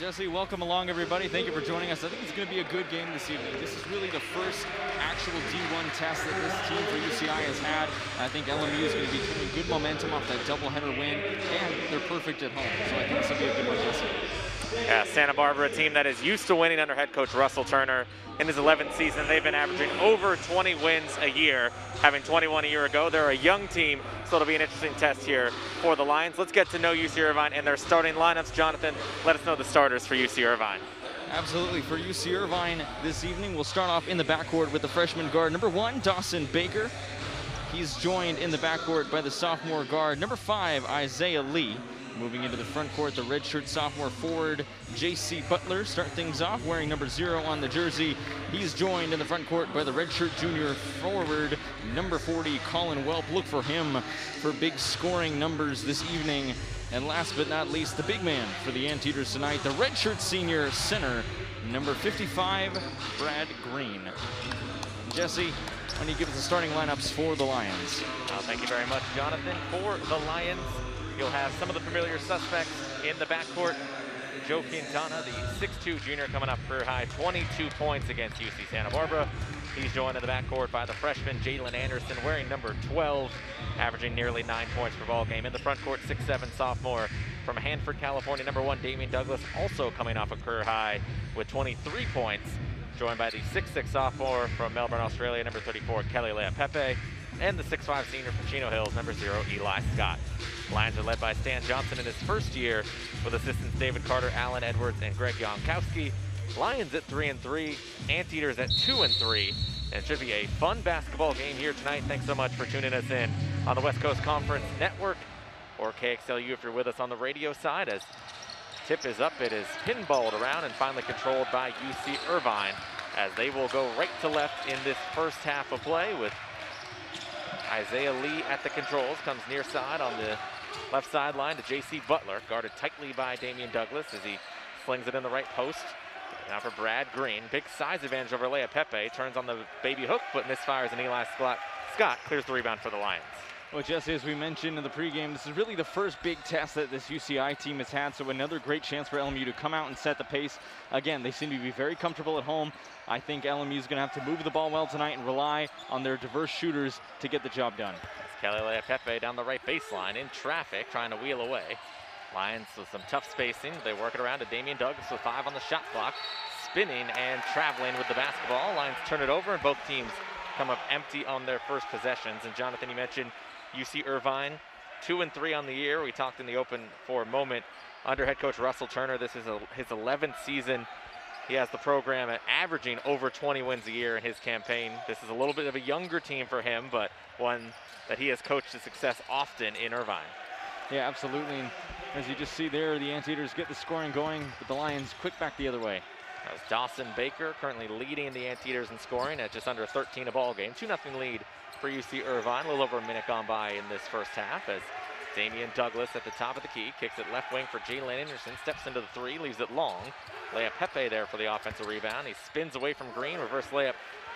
Jesse, welcome along, everybody. Thank you for joining us. I think it's going to be a good game this evening. This is really the first actual D1 test that this team for UCI has had. I think LMU is going to be getting good momentum off that doubleheader win, and they're perfect at home. So I think this will be a good one, Jesse. Yeah, Santa Barbara, a team that is used to winning under head coach Russell Turner. In his 11th season, they've been averaging over 20 wins a year, having 21 a year ago. They're a young team, so it'll be an interesting test here for the Lions. Let's get to know UC Irvine and their starting lineups. Jonathan, let us know the starters for UC Irvine. Absolutely. For UC Irvine this evening, we'll start off in the backcourt with the freshman guard. Number one, Dawson Baker. He's joined in the backcourt by the sophomore guard. Number five, Isaiah Lee. Moving into the front court, the redshirt sophomore forward, J.C. Butler, start things off wearing number zero on the jersey. He's joined in the front court by the redshirt junior forward, number 40, Collin Welp. Look for him for big scoring numbers this evening. And last but not least, the big man for the Anteaters tonight, the redshirt senior center, number 55, Brad Greene. Jesse, when you give us the starting lineups for the Lions. Thank you very much, Jonathan. For the Lions, You'll have some of the familiar suspects in the backcourt. Joe Quintana, the 6'2 junior coming up career high, 22 points against UC Santa Barbara. He's joined in the backcourt by the freshman Jalen Anderson wearing number 12, averaging nearly nine points per ball game. In the front court, 6'7 sophomore from Hanford, California, number one Dameane Douglas, also coming off a career high with 23 points. Joined by the 6'6 sophomore from Melbourne, Australia, number 34 Kelly Leaupepe and the 6'5 senior from Chino Hills, number zero, Eli Scott. Lions are led by Stan Johnson in his first year with assistants David Carter, Allen Edwards, and Greg Yonkowski. Lions at three and three, Anteaters at two and three. And it should be a fun basketball game here tonight. Thanks so much for tuning us in on the West Coast Conference Network or KXLU if you're with us on the radio side as tip is up. It is pinballed around and finally controlled by UC Irvine as they will go right to left in this first half of play with Isaiah Lee at the controls, comes near side on the left sideline to J.C. Butler, guarded tightly by Dameane Douglas as he slings it in the right post. Now for Brad Greene, big size advantage over Leaupepe, turns on the baby hook, but misfires, and Eli Scott clears the rebound for the Lions. Well, Jesse, as we mentioned in the pregame, this is really the first big test that this UCI team has had, so another great chance for LMU to come out and set the pace. Again, they seem to be very comfortable at home. I think LMU is going to have to move the ball well tonight and rely on their diverse shooters to get the job done. That's Kelly Leaupepe down the right baseline in traffic, trying to wheel away. Lions with some tough spacing. They work it around to Dameane Douglas with five on the shot clock, spinning and traveling with the basketball. Lions turn it over, and both teams come up empty on their first possessions. And Jonathan, you mentioned UC Irvine, two and three on the year. We talked in the open for a moment under head coach Russell Turner. This is a, his 11th season. He has the program at averaging over 20 wins a year in his campaign. This is a little bit of a younger team for him, but one that he has coached to success often in Irvine. Yeah, absolutely. And as you just see there, the Anteaters get the scoring going, but the Lions quick back the other way. As Dawson Baker currently leading the Anteaters in scoring at just under 13 a ball game. 2-0 lead for UC Irvine. A little over a minute gone by in this first half as Dameane Douglas at the top of the key, kicks it left wing for Jalen Anderson, steps into the three, leaves it long. Leaupepe there for the offensive rebound. He spins away from Greene, reverse layup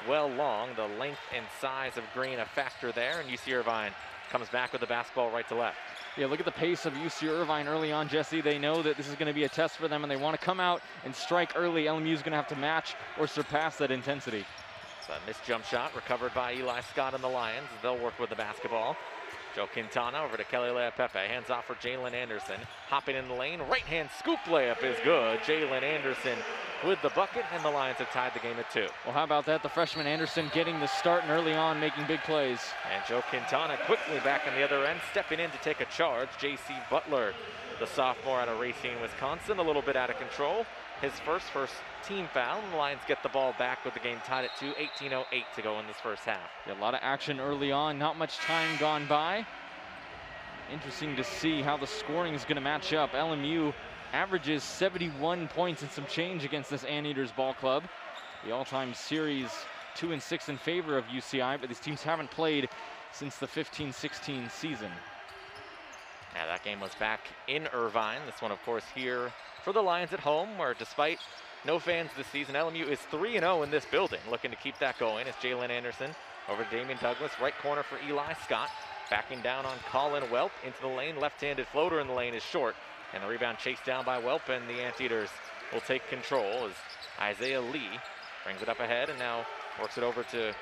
well long. The length and size of Greene a factor there, and UC Irvine comes back with the basketball right to left. Yeah, look at the pace of UC Irvine early on, Jesse. They know that this is going to be a test for them, and they want to come out and strike early. LMU is going to have to match or surpass that intensity. It's a missed jump shot recovered by Eli Scott and the Lions. They'll work with the basketball. Joe Quintana over to Kelly Leaupepe. Hands off for Jalen Anderson. Hopping in the lane. Right hand scoop layup is good. Jalen Anderson with the bucket, and the Lions have tied the game at two. Well, how about that? The freshman Anderson getting the start and early on making big plays. And Joe Quintana quickly back on the other end, stepping in to take a charge. J.C. Butler, the sophomore out of Racine, Wisconsin, a little bit out of control his first first team foul. And the Lions get the ball back with the game tied at 2, 18.08 to go in this first half. Yeah, a lot of action early on, not much time gone by. Interesting to see how the scoring is going to match up. LMU averages 71 points and some change against this Anteaters ball club. The all-time series 2 and 6 in favor of UCI, but these teams haven't played since the 15-16 season. Yeah, that game was back in Irvine. This one, of course, here for the Lions at home, where despite no fans this season, LMU is 3-0 in this building, looking to keep that going. It's Jalen Anderson over to Dameane Douglas, right corner for Eli Scott, backing down on Collin Welp into the lane, left-handed floater in the lane is short. And the rebound chased down by Welp, and the Anteaters will take control as Isaiah Lee brings it up ahead and now works it over to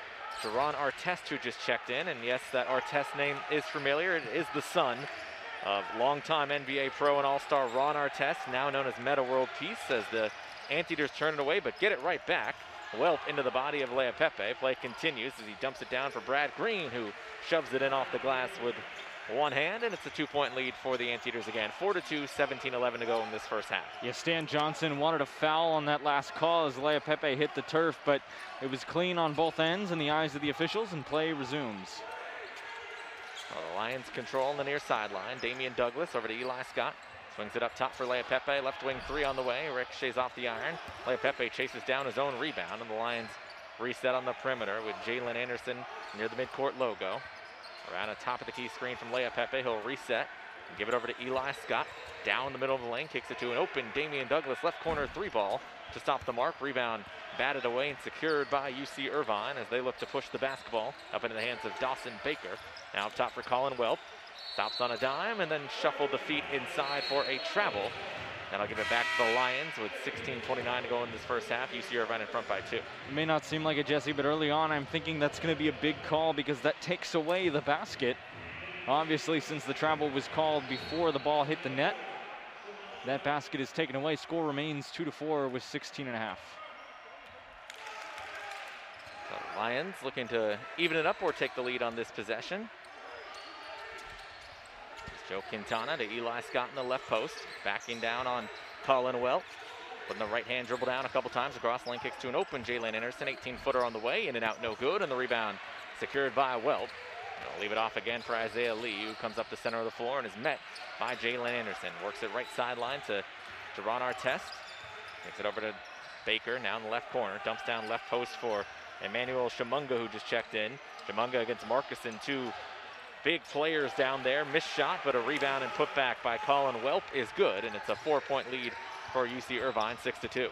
Jeron Artest, who just checked in. And yes, that Artest name is familiar. It is the son of longtime NBA pro and all-star Ron Artest, now known as Metta World Peace, as the Anteaters turn it away, but get it right back. Welp into the body of Leaupepe. Play continues as he dumps it down for Brad Greene, who shoves it in off the glass with one hand, and it's a two-point lead for the Anteaters again. 4 to 2, 17-11 to go in this first half. Yeah, Stan Johnson wanted a foul on that last call as Leaupepe hit the turf, but it was clean on both ends in the eyes of the officials, and play resumes. The Lions control on the near sideline. Dameane Douglas over to Eli Scott. Swings it up top for Leaupepe. Left wing three on the way. Rick Ricochets off the iron. Leaupepe chases down his own rebound, and the Lions reset on the perimeter with Jalen Anderson near the midcourt logo. Around the top of the key screen from Leaupepe. He'll reset and give it over to Eli Scott. Down the middle of the lane, kicks it to an open Dameane Douglas left corner three ball to stop the mark. Rebound batted away and secured by UC Irvine as they look to push the basketball up into the hands of Dawson Baker. Now up top for Collin Welp. Stops on a dime and then shuffled the feet inside for a travel. That'll give it back to the Lions with 16.29 to go in this first half. UC Irvine in front by two. It may not seem like it, Jesse, but early on I'm thinking that's going to be a big call because that takes away the basket. Obviously, since the travel was called before the ball hit the net, that basket is taken away. Score remains 2 to 4 with 16 and a half. So Lions looking to even it up or take the lead on this possession. Joe Quintana to Eli Scott in the left post, backing down on Collin Welp. Putting the right hand dribble down a couple times across lane kicks to an open Jalen Anderson, 18 footer on the way, in and out, no good, and the rebound secured by Welp. I'll leave it off again for Isaiah Lee, who comes up the center of the floor and is met by Jalen Anderson. Works it right sideline to Jeron Artest. Takes it over to Baker, now in the left corner. Dumps down left post for Emmanuel Tshimanga, who just checked in. Tshimanga against Markusson, two big players down there. Missed shot, but a rebound and putback by Collin Welp is good, and it's a four-point lead for UC Irvine, six to two.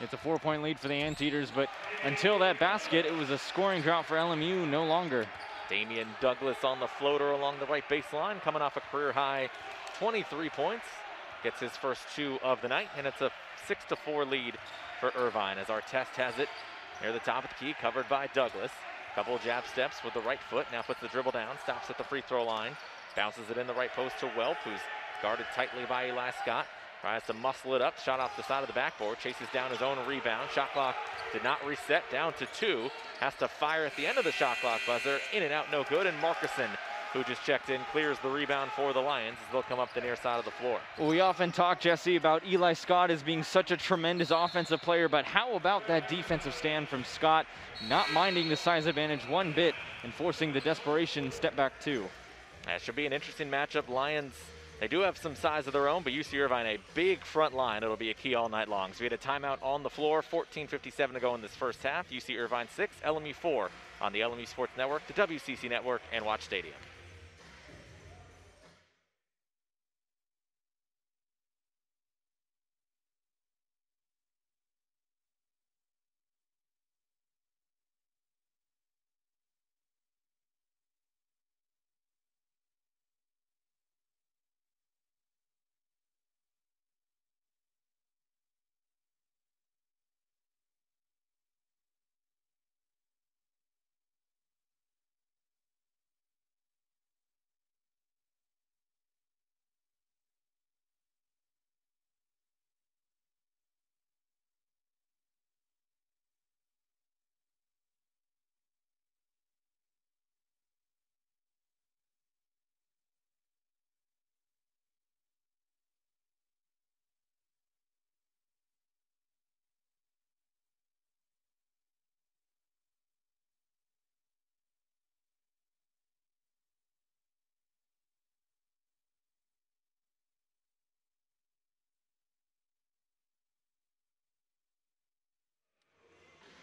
It's a four-point lead for the Anteaters, but until that basket, it was a scoring drought for LMU, no longer. Dameane Douglas on the floater along the right baseline, coming off a career high 23 points. Gets his first two of the night, and it's a six to four lead for Irvine as Artest has it near the top of the key, covered by Douglas. Couple of jab steps with the right foot. Now puts the dribble down, stops at the free throw line. Bounces it in the right post to Welp, who's guarded tightly by Eli Scott. Tries to muscle it up, shot off the side of the backboard, chases down his own rebound. Shot clock did not reset, down to two. Has to fire at the end of the shot clock buzzer. In and out, no good. And Markusson who just checked in, clears the rebound for the Lions as they'll come up the near side of the floor. We often talk, Jesse, about Eli Scott as being such a tremendous offensive player, but how about that defensive stand from Scott, not minding the size advantage one bit and forcing the desperation step back two? That should be an interesting matchup. Lions, they do have some size of their own, but UC Irvine, a big front line. It'll be a key all night long. So we had a timeout on the floor, 14.57 to go in this first half. UC Irvine 6, LMU 4 on the LMU Sports Network, the WCC Network, and Watch Stadium.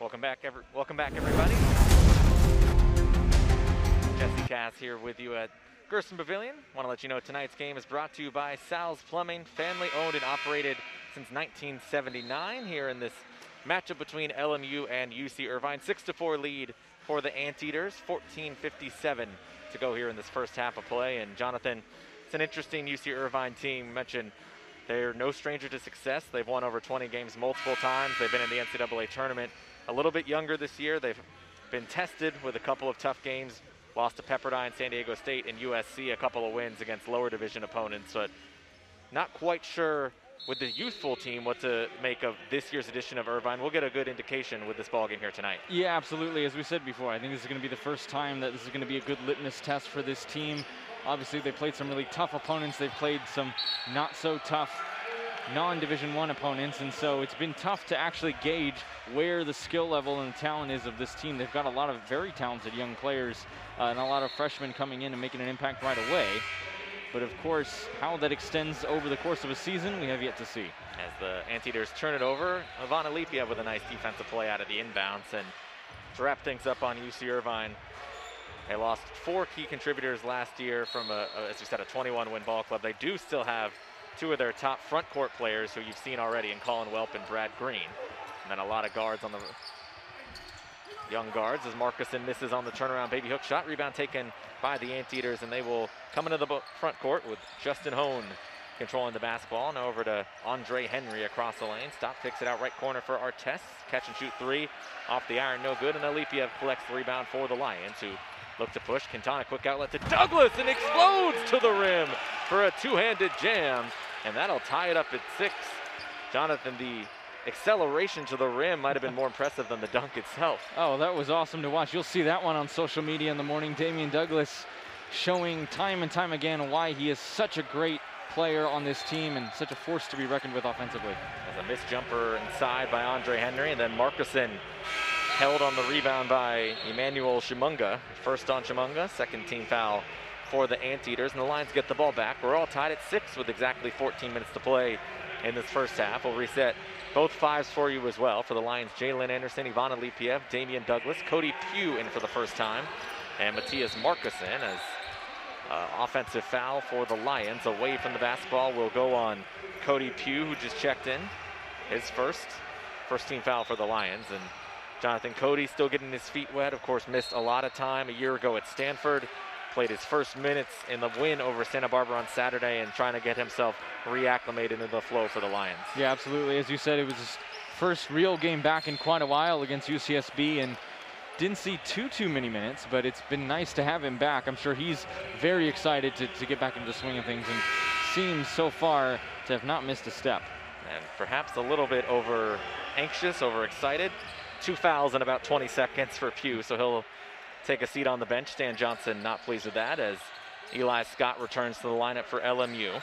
Welcome back, every, welcome back, everybody. Jesse Cass here with you at Gersten Pavilion. Want to let you know tonight's game is brought to you by Sal's Plumbing, family owned and operated since 1979 here in this matchup between LMU and UC Irvine. 6 to 4 lead for the Anteaters, 14.57 to go here in this first half of play. And Jonathan, it's an interesting UC Irvine team. Mentioned They're no stranger to success. They've won over 20 games multiple times. They've been in the NCAA tournament a little bit younger this year. They've been tested with a couple of tough games. Lost to Pepperdine, San Diego State, and USC, a couple of wins against lower division opponents. But not quite sure with the youthful team what to make of this year's edition of Irvine. We'll get a good indication with this ball game here tonight. Yeah, absolutely. As we said before, I think this is going to be the first time that this is going to be a good litmus test for this team. Obviously, they played some really tough opponents. They've played some not so tough non-division one opponents and so it's been tough to actually gauge where the skill level and the talent is of this team they've got a lot of very talented young players uh, and a lot of freshmen coming in and making an impact right away but of course, how that extends over the course of a season, we have yet to see. As the Anteaters turn it over, Ivan Alipiev with a nice defensive play out of the inbounds. And to wrap things up on UC Irvine, they lost four key contributors last year from, a, a, as you said, a 21-win ball club. They do still have two of their top front court players who you've seen already in Collin Welp and Brad Greene. And then a lot of guards on the young guards as Markusson misses on the turnaround baby hook shot. Rebound taken by the Anteaters, and they will come into the front court with Justin Hohn controlling the basketball. Now over to Andre Henry across the lane. Stop kicks it out right corner for Artest. Catch and shoot three off the iron, no good. And Alipiev collects the rebound for the Lions, who look to push. Quintana quick outlet to Douglas and explodes to the rim for a two-handed jam. And that'll tie it up at six. Jonathan, the acceleration to the rim might have been more impressive than the dunk itself. Oh, that was awesome to watch. You'll see that one on social media in the morning. Dameane Douglas showing time and time again why he is such a great player on this team and such a force to be reckoned with offensively. As a missed jumper inside by Andre Henry, and then Markusson held on the rebound by Emmanuel Tshimanga. First on Tshimanga, second team foul for the Anteaters, and the Lions get the ball back. We're all tied at six with exactly 14 minutes to play in this first half. We'll reset both fives for you as well. For the Lions, Jalen Anderson, Ivan Alipiev, Dameane Douglas, Cody Pugh in for the first time, and Mattias Markusson as uh, offensive foul for the Lions. Away from the basketball will go on Cody Pugh, who just checked in. His first, first team foul for the Lions. And Jonathan Cody still getting his feet wet. Of course, missed a lot of time a year ago at Stanford. Played his first minutes in the win over Santa Barbara on Saturday and trying to get himself reacclimated into the flow for the Lions. Yeah, absolutely. As you said, it was his first real game back in quite a while against UCSB. And didn't see too, too many minutes, but it's been nice to have him back. I'm sure he's very excited to, to get back into the swing of things and seems so far to have not missed a step. And perhaps a little bit over anxious, over excited. Two fouls in about 20 seconds for Pugh, so he'll take a seat on the bench. Stan Johnson not pleased with that as Eli Scott returns to the lineup for LMU.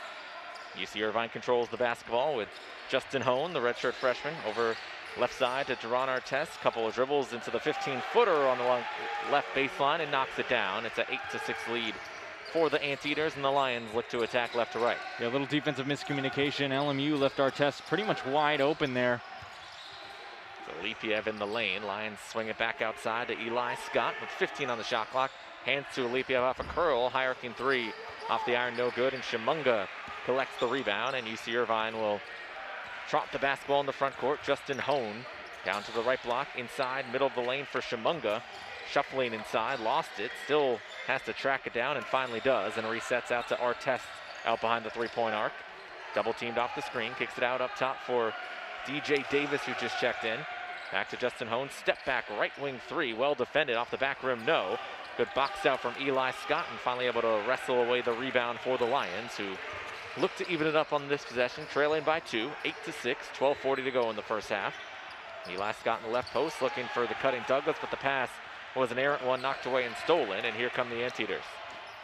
UC Irvine controls the basketball with Justin Hohn, the redshirt freshman, over Left side to Jeron Artest. Couple of dribbles into the 15-footer on the left baseline and knocks it down. It's an 8 to 6 lead for the Anteaters, and the Lions look to attack left to right. Yeah, a little defensive miscommunication. LMU left Artest pretty much wide open there. Alipiev in the lane. Lions swing it back outside to Eli Scott with 15 on the shot clock. Hands to Alipiev off a curl. High arcing three off the iron, no good. And Tshimanga collects the rebound, and UC Irvine will Trot the basketball in the front court. Justin Hohn down to the right block, inside, middle of the lane for Tshimanga. Shuffling inside, lost it, still has to track it down and finally does, and resets out to Artest out behind the three-point arc. Double teamed off the screen, kicks it out up top for DJ Davis, who just checked in. Back to Justin Hohn, step back, right wing three, well defended off the back rim, no. Good box out from Eli Scott, and finally able to wrestle away the rebound for the Lions, who look to even it up on this possession, trailing by two, eight to six, 12.40 to go in the first half. Eli Scott in the left post looking for the cutting Douglas, but the pass was an errant one knocked away and stolen, and here come the Anteaters.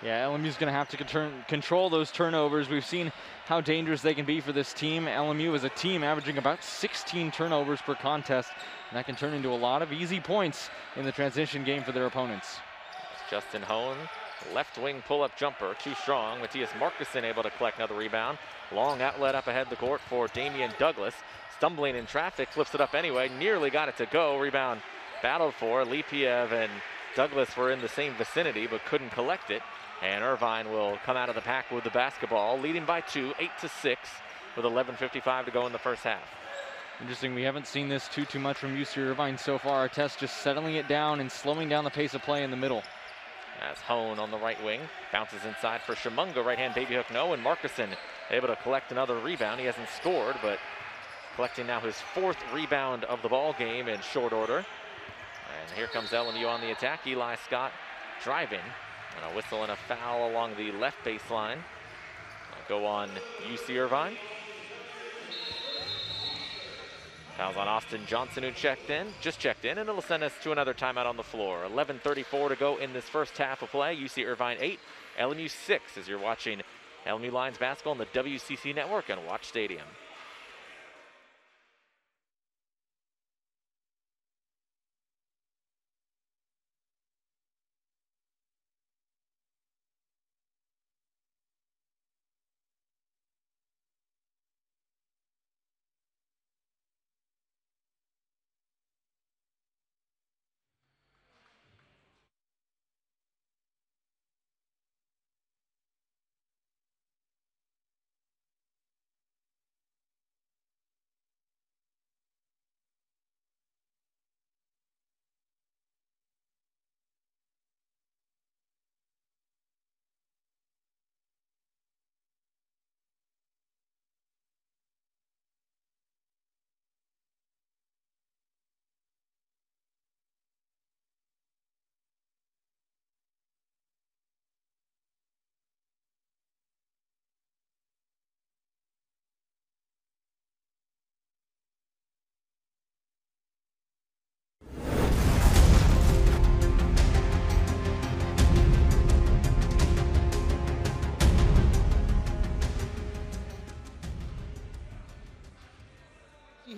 Yeah, LMU's going to have to control those turnovers. We've seen how dangerous they can be for this team. LMU is a team averaging about 16 turnovers per contest, and that can turn into a lot of easy points in the transition game for their opponents. Justin Hohn Left wing pull-up jumper, too strong. Mattias Markusson able to collect another rebound. Long outlet up ahead the court for Dameane Douglas. Stumbling in traffic, flips it up anyway. Nearly got it to go. Rebound battled for. Alipiev and Douglas were in the same vicinity but couldn't collect it. And Irvine will come out of the pack with the basketball, leading by two, eight to six, with 11.55 to go in the first half. Interesting, we haven't seen this too too much from UC Irvine so far. Artest just settling it down and slowing down the pace of play in the middle. As Hohn on the right wing bounces inside for Tshimanga, right hand baby hook no, and Markusson able to collect another rebound. He hasn't scored, but collecting now his fourth rebound of the ball game in short order. And here comes LMU on the attack. Eli Scott driving, and a whistle and a foul along the left baseline. Go on UC Irvine. Fouls on Austin Johnson who checked in, just checked in, and it'll send us to another timeout on the floor. 11.34 to go in this first half of play. UC Irvine 8, LMU 6 as you're watching LMU Lions basketball on the WCC Network and Watch Stadium.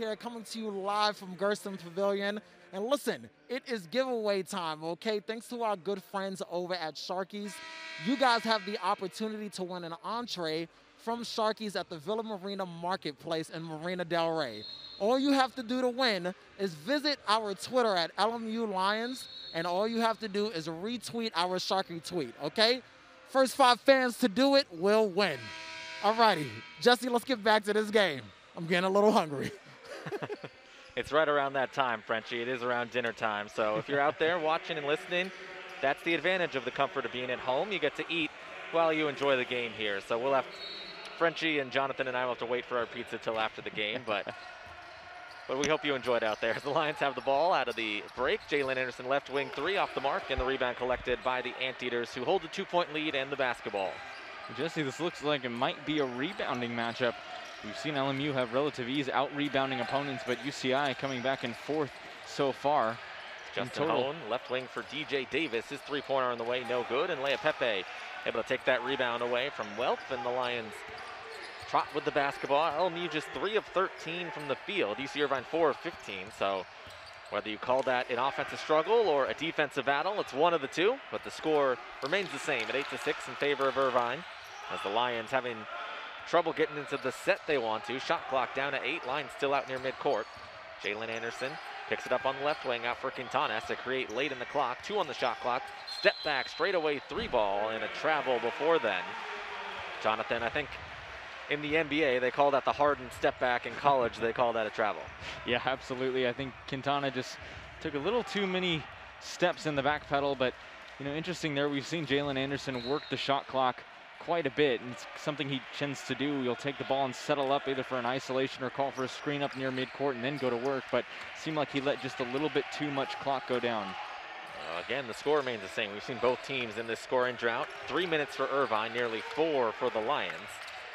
Here coming to you live from Gersten Pavilion. And listen, it is giveaway time, okay? Thanks to our good friends over at Sharky's. You guys have the opportunity to win an entree from Sharky's at the Villa Marina Marketplace in Marina Del Rey. All you have to do to win is visit our Twitter at LMU Lions, and all you have to do is retweet our Sharky tweet, okay? First five fans to do it will win. Alrighty, Jesse, let's get back to this game. I'm getting a little hungry. it's right around that time, Frenchie. It is around dinner time. So if you're out there watching and listening, that's the advantage of the comfort of being at home. You get to eat while you enjoy the game here. So we'll have Frenchie and Jonathan and I will have to wait for our pizza till after the game, but. But we hope you enjoyed out there. The Lions have the ball out of the break. Jalen Anderson left wing three off the mark, and the rebound collected by the Anteaters, who hold the two-point lead and the basketball. Jesse, this looks like it might be a rebounding matchup We've seen LMU have relative ease out rebounding opponents, but UCI coming back and forth so far. Justin Hohn, left wing for DJ Davis. His three-pointer on the way, no good. And Leaupepe able to take that rebound away from Welp, and the Lions trot with the basketball. LMU just 3 of 13 from the field. UC Irvine 4 of 15. So whether you call that an offensive struggle or a defensive battle, it's one of the two. But the score remains the same at 8 to 6 in favor of Irvine. As the Lions having trouble getting into the set they want to. Shot clock down to eight. Line still out near midcourt. Jalen Anderson picks it up on the left wing out for Quintana. To create late in the clock. Two on the shot clock. Step back, straight away three ball, and a travel before then. Jonathan, I think in the NBA, they call that the hardened step back. In college, they call that a travel. Yeah, absolutely. I think Quintana just took a little too many steps in the back pedal, but you know, interesting there. We've seen Jalen Anderson work the shot clock quite a bit, and it's something he tends to do. He'll take the ball and settle up either for an isolation or call for a screen up near midcourt and then go to work, but seemed like he let just a little bit too much clock go down. Uh, again, the score remains the same. We've seen both teams in this scoring drought. Three minutes for Irvine, nearly four for the Lions.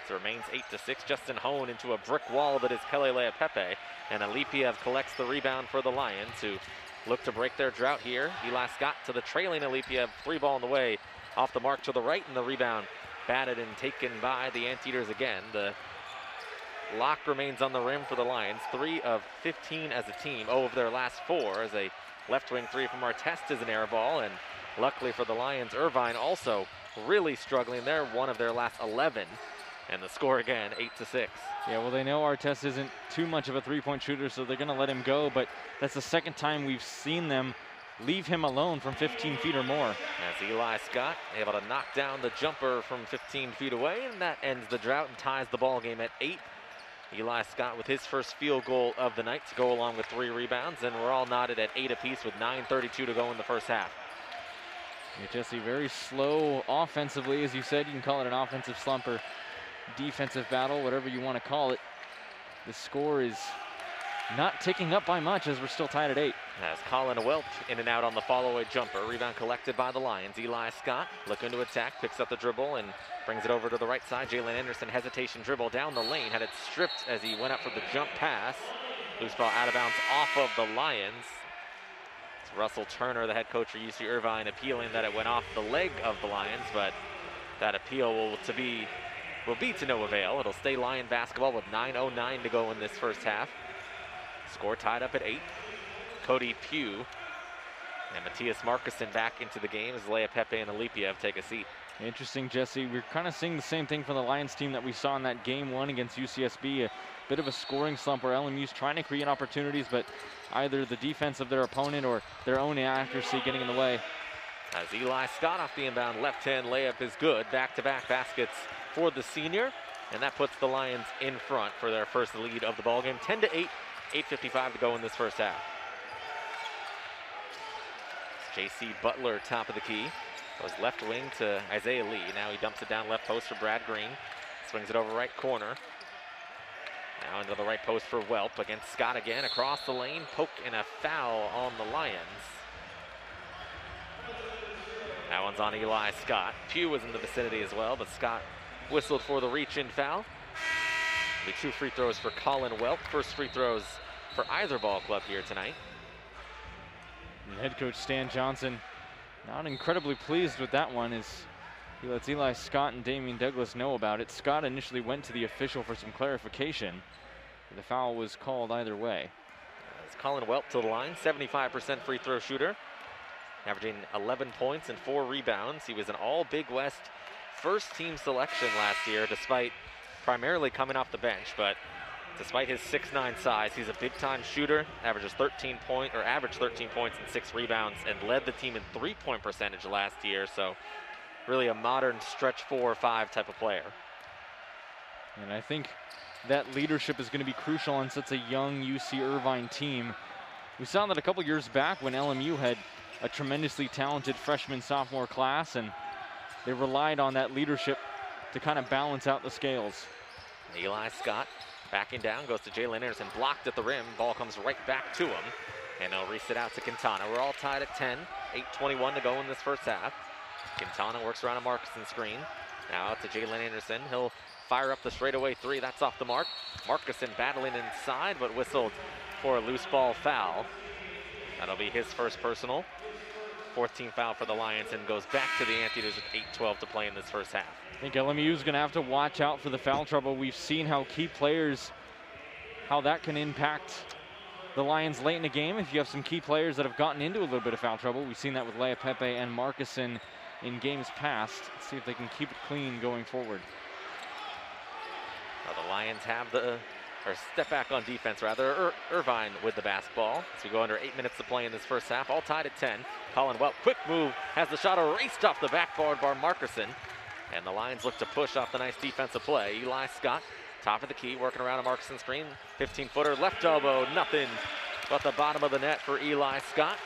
So it remains eight to six. Justin Hohn into a brick wall that is Kelly Leaupepe, and Alipiev collects the rebound for the Lions, who look to break their drought here. Eli got to the trailing Alipiev, three ball in the way, off the mark to the right, and the rebound batted and taken by the Anteaters again. The lock remains on the rim for the Lions. Three of 15 as a team. Oh, of their last four as a left wing three from Artest is an air ball. And luckily for the Lions, Irvine also really struggling. They're one of their last 11. And the score again, 8 to 6. Yeah, well, they know Artest isn't too much of a three point shooter, so they're going to let him go. But that's the second time we've seen them leave him alone from 15 feet or more. As Eli Scott able to knock down the jumper from 15 feet away, and that ends the drought and ties the ball game at eight. Eli Scott with his first field goal of the night to go along with three rebounds, and we're all knotted at eight apiece with 9.32 to go in the first half. Yeah, Jesse, very slow offensively. As you said, you can call it an offensive slump or defensive battle, whatever you want to call it. The score is not ticking up by much as we're still tied at eight. As Collin Welp in and out on the follow-away jumper. Rebound collected by the Lions. Eli Scott looking to attack, picks up the dribble and brings it over to the right side. Jalen Anderson hesitation dribble down the lane, had it stripped as he went up for the jump pass. Loose ball out of bounds off of the Lions. It's Russell Turner, the head coach for UC Irvine, appealing that it went off the leg of the Lions, but that appeal will to be will be to no avail. It'll stay Lion basketball with 9.09 to go in this first half. Score tied up at eight. Cody Pugh and Mattias Markusson back into the game as Leaupepe and Alipiev take a seat. Interesting, Jesse. We're kind of seeing the same thing from the Lions team that we saw in that game one against UCSB. A bit of a scoring slump where LMU's trying to create opportunities, but either the defense of their opponent or their own inaccuracy getting in the way. As Eli Scott off the inbound left hand layup is good. Back to back baskets for the senior. And that puts the Lions in front for their first lead of the ball game. 10 to 8, 8.55 to go in this first half. J.C. Butler, top of the key. Goes left wing to Isaiah Lee. Now he dumps it down left post for Brad Greene. Swings it over right corner. Now into the right post for Welp against Scott again. Across the lane, poke and a foul on the Lions. That one's on Eli Scott. Pugh was in the vicinity as well, but Scott whistled for the reach-in foul. The two free throws for Collin Welp. First free throws for either ball club here tonight. And head coach Stan Johnson not incredibly pleased with that one as he lets Eli Scott and Dameane Douglas know about it. Scott initially went to the official for some clarification. The foul was called either way. It's Collin Welp to the line, 75% free throw shooter, averaging 11 points and four rebounds. He was an all Big West first team selection last year, despite primarily coming off the bench, but despite his 6'9 size, he's a big time shooter, averages 13 point or averaged 13 points and six rebounds, and led the team in three point percentage last year. So really a modern stretch four or five type of player. And I think that leadership is going to be crucial on such a young UC Irvine team. We saw that a couple years back when LMU had a tremendously talented freshman sophomore class and they relied on that leadership to kind of balance out the scales. Eli Scott backing down, goes to Jalen Anderson, blocked at the rim. Ball comes right back to him. And they'll reset out to Quintana. We're all tied at 10, 8.21 to go in this first half. Quintana works around a Markusson screen. Now out to Jalen Anderson. He'll fire up the straightaway three. That's off the mark. Markusson battling inside, but whistled for a loose ball foul. That'll be his first personal. 14 foul for the Lions and goes back to the Anteaters with 8-12 to play in this first half. I think LMU is going to have to watch out for the foul trouble. We've seen how key players, how that can impact the Lions late in the game. If you have some key players that have gotten into a little bit of foul trouble, we've seen that with Leaupepe and Markusson in games past. Let's see if they can keep it clean going forward. Now the Lions have the, or step back on defense rather, Ir Irvine with the basketball. As we go under eight minutes to play in this first half, all tied at 10. Collin Welp, quick move, has the shot erased off the backboard by Markusson. And the Lions look to push off the nice defensive play. Eli Scott, top of the key, working around a Markusson screen. 15-footer, left elbow, nothing but the bottom of the net for Eli Scott.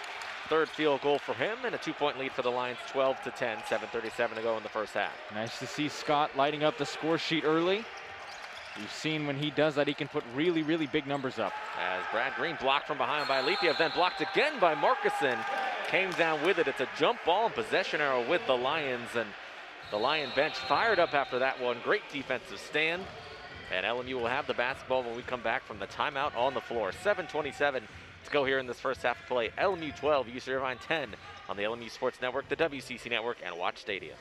Third field goal for him and a two-point lead for the Lions, 12 to 10, 7:37 to go in the first half. Nice to see Scott lighting up the score sheet early. We've seen when he does that, he can put really, really big numbers up. As Brad Greene blocked from behind by Alipiev, then blocked again by Markusson. Came down with it. It's a jump ball and possession arrow with the Lions. And the Lion bench fired up after that one. Great defensive stand. And LMU will have the basketball when we come back from the timeout on the floor. 7.27 to go here in this first half of play. LMU 12, UC Irvine 10 on the LMU Sports Network, the WCC Network, and Watch Stadium.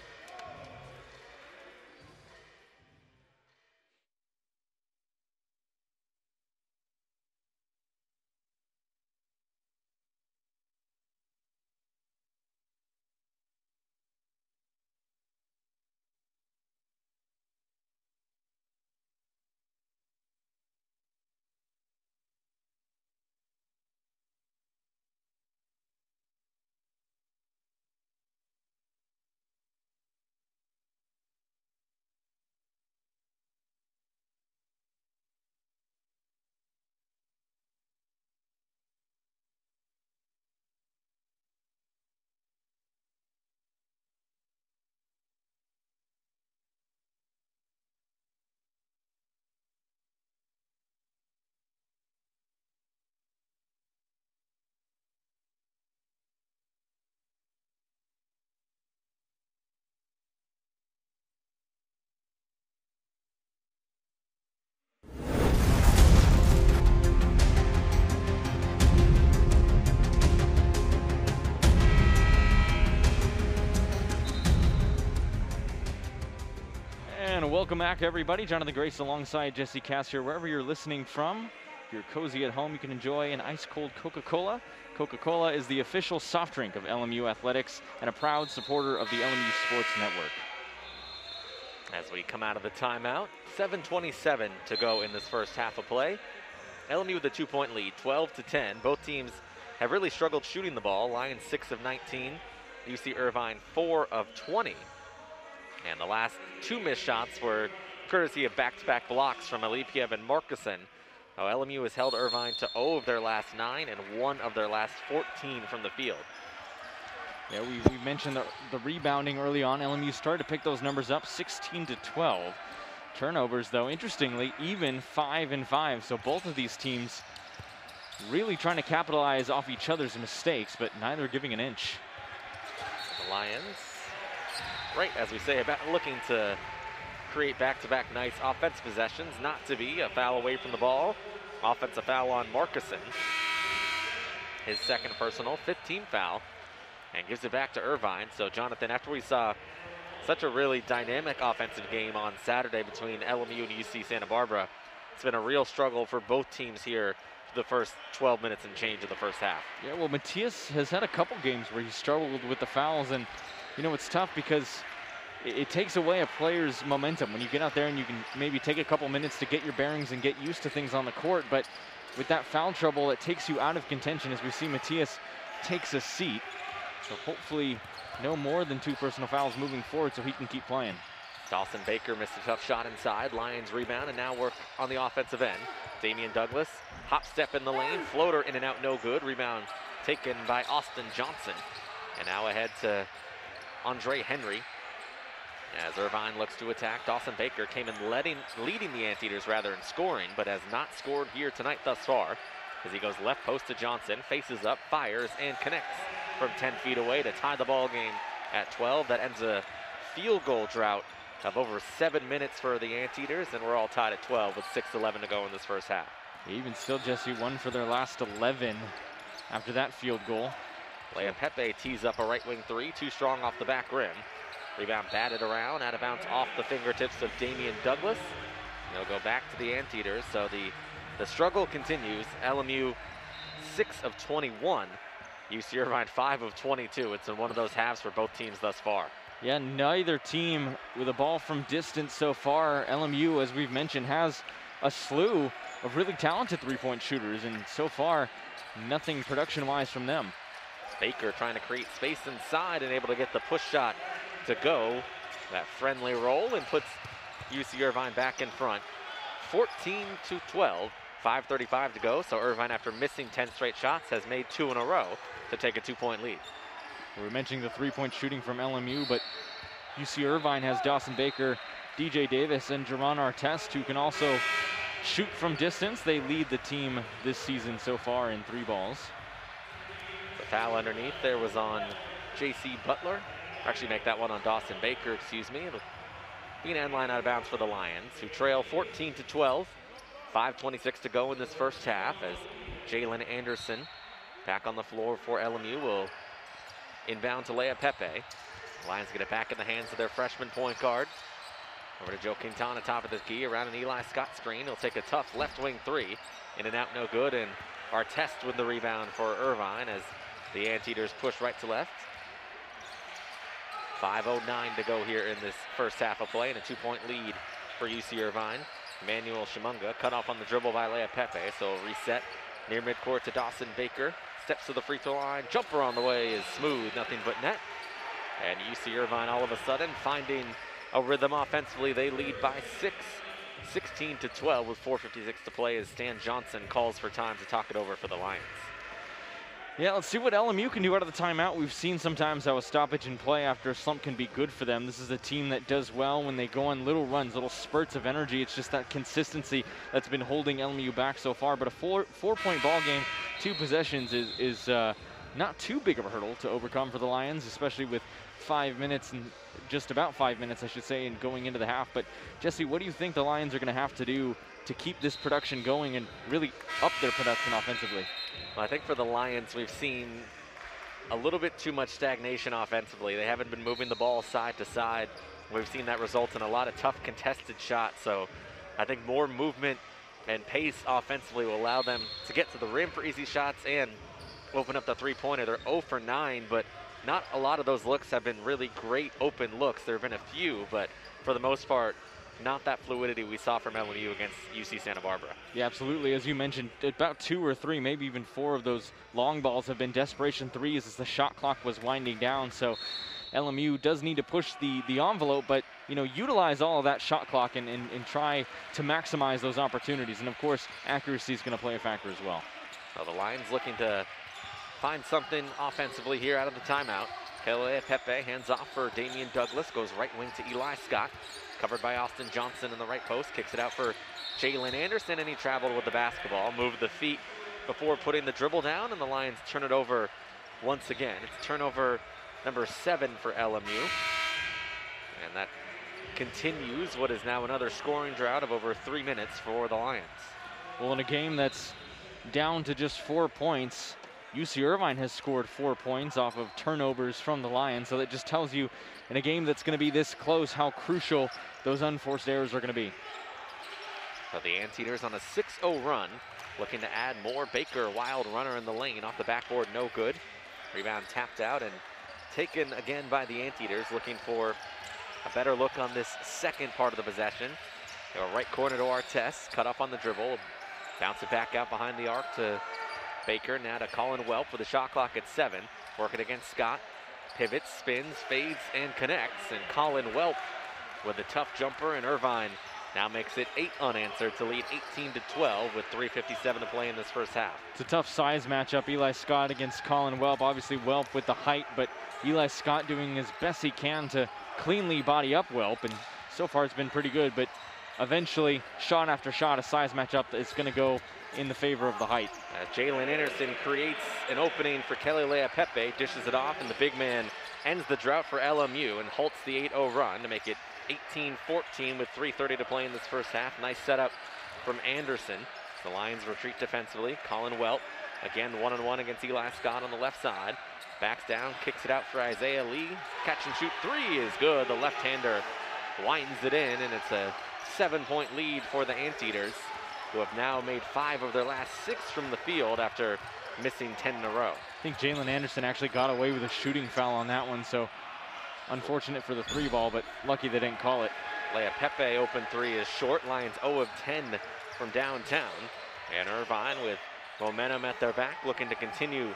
Welcome back, everybody. Jonathan Grace alongside Jesse Cass here. Wherever you're listening from, if you're cozy at home, you can enjoy an ice cold Coca Cola. Coca Cola is the official soft drink of LMU Athletics and a proud supporter of the LMU Sports Network. As we come out of the timeout, 7.27 to go in this first half of play. LMU with a two point lead, 12 to 10. Both teams have really struggled shooting the ball. Lions 6 of 19, UC Irvine 4 of 20. And the last two missed shots were courtesy of back-to-back blocks from Alipiev and Markusson. Now oh, LMU has held Irvine to 0 of their last 9 and 1 of their last 14 from the field. Yeah, we, we mentioned the, the rebounding early on. LMU started to pick those numbers up, 16 to 12. Turnovers, though, interestingly, even 5 and 5. So both of these teams really trying to capitalize off each other's mistakes, but neither giving an inch. The Lions right, as we say, about looking to create back-to-back -back nice offense possessions, not to be a foul away from the ball. Offensive foul on Markusson. His second personal, 15 foul, and gives it back to Irvine. So Jonathan, after we saw such a really dynamic offensive game on Saturday between LMU and UC Santa Barbara, it's been a real struggle for both teams here for the first 12 minutes and change of the first half. Yeah, well, Mattias has had a couple games where he struggled with the fouls, and you know, it's tough because it, it, takes away a player's momentum when you get out there and you can maybe take a couple minutes to get your bearings and get used to things on the court. But with that foul trouble, it takes you out of contention as we see Mattias takes a seat. So hopefully no more than two personal fouls moving forward so he can keep playing. Dawson Baker missed a tough shot inside. Lions rebound and now work on the offensive end. Dameane Douglas, hop step in the lane, floater in and out, no good. Rebound taken by Austin Johnson. And now ahead to Andre Henry. As Irvine looks to attack, Dawson Baker came in letting, leading the Anteaters rather in scoring, but has not scored here tonight thus far. As he goes left post to Johnson, faces up, fires, and connects from 10 feet away to tie the ball game at 12. That ends a field goal drought of over seven minutes for the Anteaters, and we're all tied at 12 with 6-11 to go in this first half. Even still, Jesse, one for their last 11 after that field goal. Leaupepe tees up a right wing three, too strong off the back rim. Rebound batted around, out of bounds off the fingertips of Dameane Douglas. They'll go back to the Anteaters, so the, the struggle continues. LMU 6 of 21, UC Irvine 5 of 22. It's in one of those halves for both teams thus far. Yeah, neither team with a ball from distance so far. LMU, as we've mentioned, has a slew of really talented three-point shooters, and so far, nothing production-wise from them. Baker trying to create space inside and able to get the push shot to go. That friendly roll and puts UC Irvine back in front. 14 to 12, 5.35 to go. So Irvine, after missing 10 straight shots, has made two in a row to take a two-point lead. We are mentioning the three-point shooting from LMU, but UC Irvine has Dawson Baker, DJ Davis, and Jeron Artest, who can also shoot from distance. They lead the team this season so far in three balls. Foul underneath there was on J.C. Butler. Actually, make that one on Dawson Baker, excuse me. Being an end line out of bounds for the Lions, who trail 14 to 12. 5.26 to go in this first half as Jalen Anderson back on the floor for LMU will inbound to Leaupepe. Lions get it back in the hands of their freshman point guard. Over to Joe Quintana, top of the key, around an Eli Scott screen. He'll take a tough left wing three. In and out, no good. And Artest with the rebound for Irvine as the Anteaters push right to left. 5.09 to go here in this first half of play and a two-point lead for UC Irvine. Manuel Tshimanga cut off on the dribble by Leaupepe, so reset near midcourt to Dawson Baker. Steps to the free throw line. Jumper on the way is smooth, nothing but net. And UC Irvine all of a sudden finding a rhythm offensively. They lead by six, 16 to 12 with 4.56 to play as Stan Johnson calls for time to talk it over for the Lions. Yeah, let's see what LMU can do out of the timeout. We've seen sometimes how a stoppage in play after a slump can be good for them. This is a team that does well when they go on little runs, little spurts of energy. It's just that consistency that's been holding LMU back so far. But a four four-point ball game, two possessions is, is uh, not too big of a hurdle to overcome for the Lions, especially with five minutes and just about five minutes, I should say, and going into the half. But Jesse, what do you think the Lions are going to have to do to keep this production going and really up their production offensively? Well, I think for the Lions, we've seen a little bit too much stagnation offensively. They haven't been moving the ball side to side We've seen that result in a lot of tough contested shots. So I think more movement and pace offensively will allow them to get to the rim for easy shots and open up the three-pointer. They're 0 for 9, but not a lot of those looks have been really great open looks. There have been a few, but for the most part, not that fluidity we saw from LMU against UC Santa Barbara. Yeah, absolutely. As you mentioned, about two or three, maybe even four of those long balls have been desperation threes as the shot clock was winding down. So LMU does need to push the, the envelope, but you know, utilize all of that shot clock and, and, and try to maximize those opportunities. And of course, accuracy is going to play a factor as well. Well, the Lions looking to find something offensively here out of the timeout. Kelly Pepe hands off for Dameane Douglas, goes right wing to Eli Scott. Covered by Austin Johnson in the right post, kicks it out for Jalen Anderson, and he traveled with the basketball, moved the feet before putting the dribble down, and the Lions turn it over once again. It's turnover number seven for LMU. And that continues what is now another scoring drought of over three minutes for the Lions. Well, in a game that's down to just four points, UC Irvine has scored four points off of turnovers from the Lions, so that just tells you in a game that's going to be this close how crucial those unforced errors are going to be. So the Anteaters on a 6-0 run, looking to add more. Baker, wild runner in the lane, off the backboard, no good. Rebound tapped out and taken again by the Anteaters, looking for a better look on this second part of the possession. Right corner to Artest, cut off on the dribble, bounce it back out behind the arc to Baker, now to Collin Welp with the shot clock at seven. Working against Scott. Pivots, spins, fades, and connects. And Collin Welp with a tough jumper, and Irvine now makes it eight unanswered to lead 18 to 12 with 3.57 to play in this first half. It's a tough size matchup. Eli Scott against Collin Welp. Obviously, Welp with the height, but Eli Scott doing his best he can to cleanly body up Welp, and so far it's been pretty good, but eventually, shot after shot, a size matchup is going to go in the favor of the height. As Jalen Anderson creates an opening for Keli Leaupepe, dishes it off, and the big man ends the drought for LMU and halts the 8-0 run to make it 18-14 with 3.30 to play in this first half. Nice setup from Anderson. The Lions retreat defensively. Collin Welp, again one-on-one against Eli Scott on the left side. Backs down, kicks it out for Isaiah Lee. Catch and shoot three is good. The left-hander winds it in, and it's a seven-point lead for the Anteaters who have now made five of their last six from the field after missing 10 in a row. I think Jalen Anderson actually got away with a shooting foul on that one, so unfortunate for the three ball, but lucky they didn't call it. Lea Pepe open three is short. Lions 0 of 10 from downtown. And Irvine with momentum at their back, looking to continue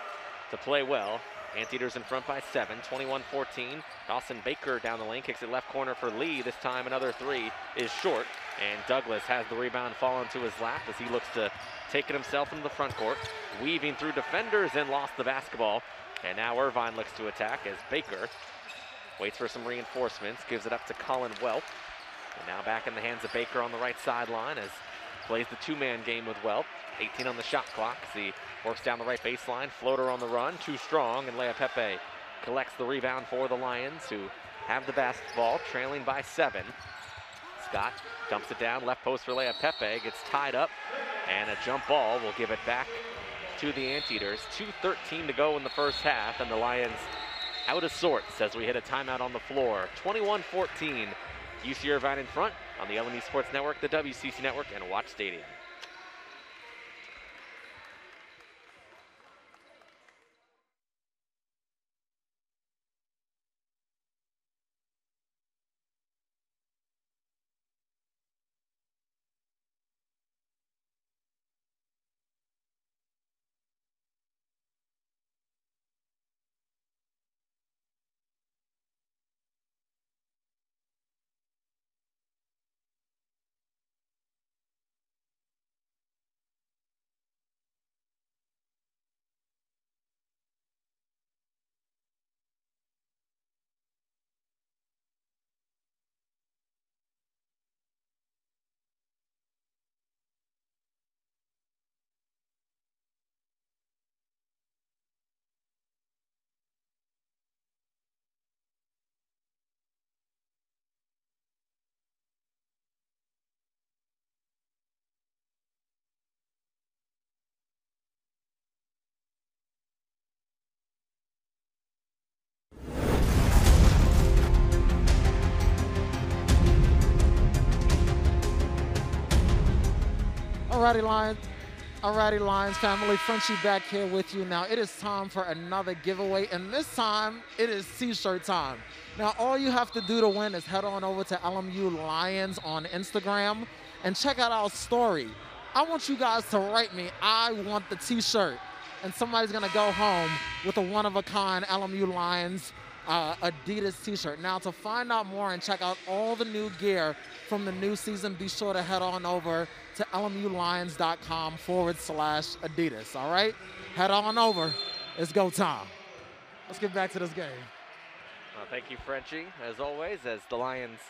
to play well. Anteaters in front by seven, 21-14. Dawson Baker down the lane, kicks it left corner for Lee. This time another three is short. And Douglas has the rebound fall into his lap as he looks to take it himself into the front court. Weaving through defenders and lost the basketball. And now Irvine looks to attack as Baker waits for some reinforcements, gives it up to Collin Welp. And now back in the hands of Baker on the right sideline as plays the two-man game with Welp. 18 on the shot clock as he works down the right baseline. Floater on the run, too strong, and Leaupepe collects the rebound for the Lions, who have the basketball, trailing by seven. Scott dumps it down, left post for Lea Pepe, gets tied up, and a jump ball will give it back to the Anteaters. 2.13 to go in the first half, and the Lions out of sorts as we hit a timeout on the floor. 21-14, UC Irvine in front on the LMU Sports Network, the WCC Network, and Watch Stadium. Alrighty, Lions. Alrighty, Lions family, Frenchie back here with you. Now, it is time for another giveaway, and this time it is t-shirt time. Now, all you have to do to win is head on over to LMU Lions on Instagram and check out our story. I want you guys to write me, I want the t-shirt. And somebody's gonna go home with a one-of-a-kind LMU Lions uh, Adidas t-shirt. Now, to find out more and check out all the new gear from the new season, be sure to head on over to lmulions.com forward slash Adidas, all right? Head on over. It's go time. Let's get back to this game. Well, thank you, Frenchie, as always, as the Lions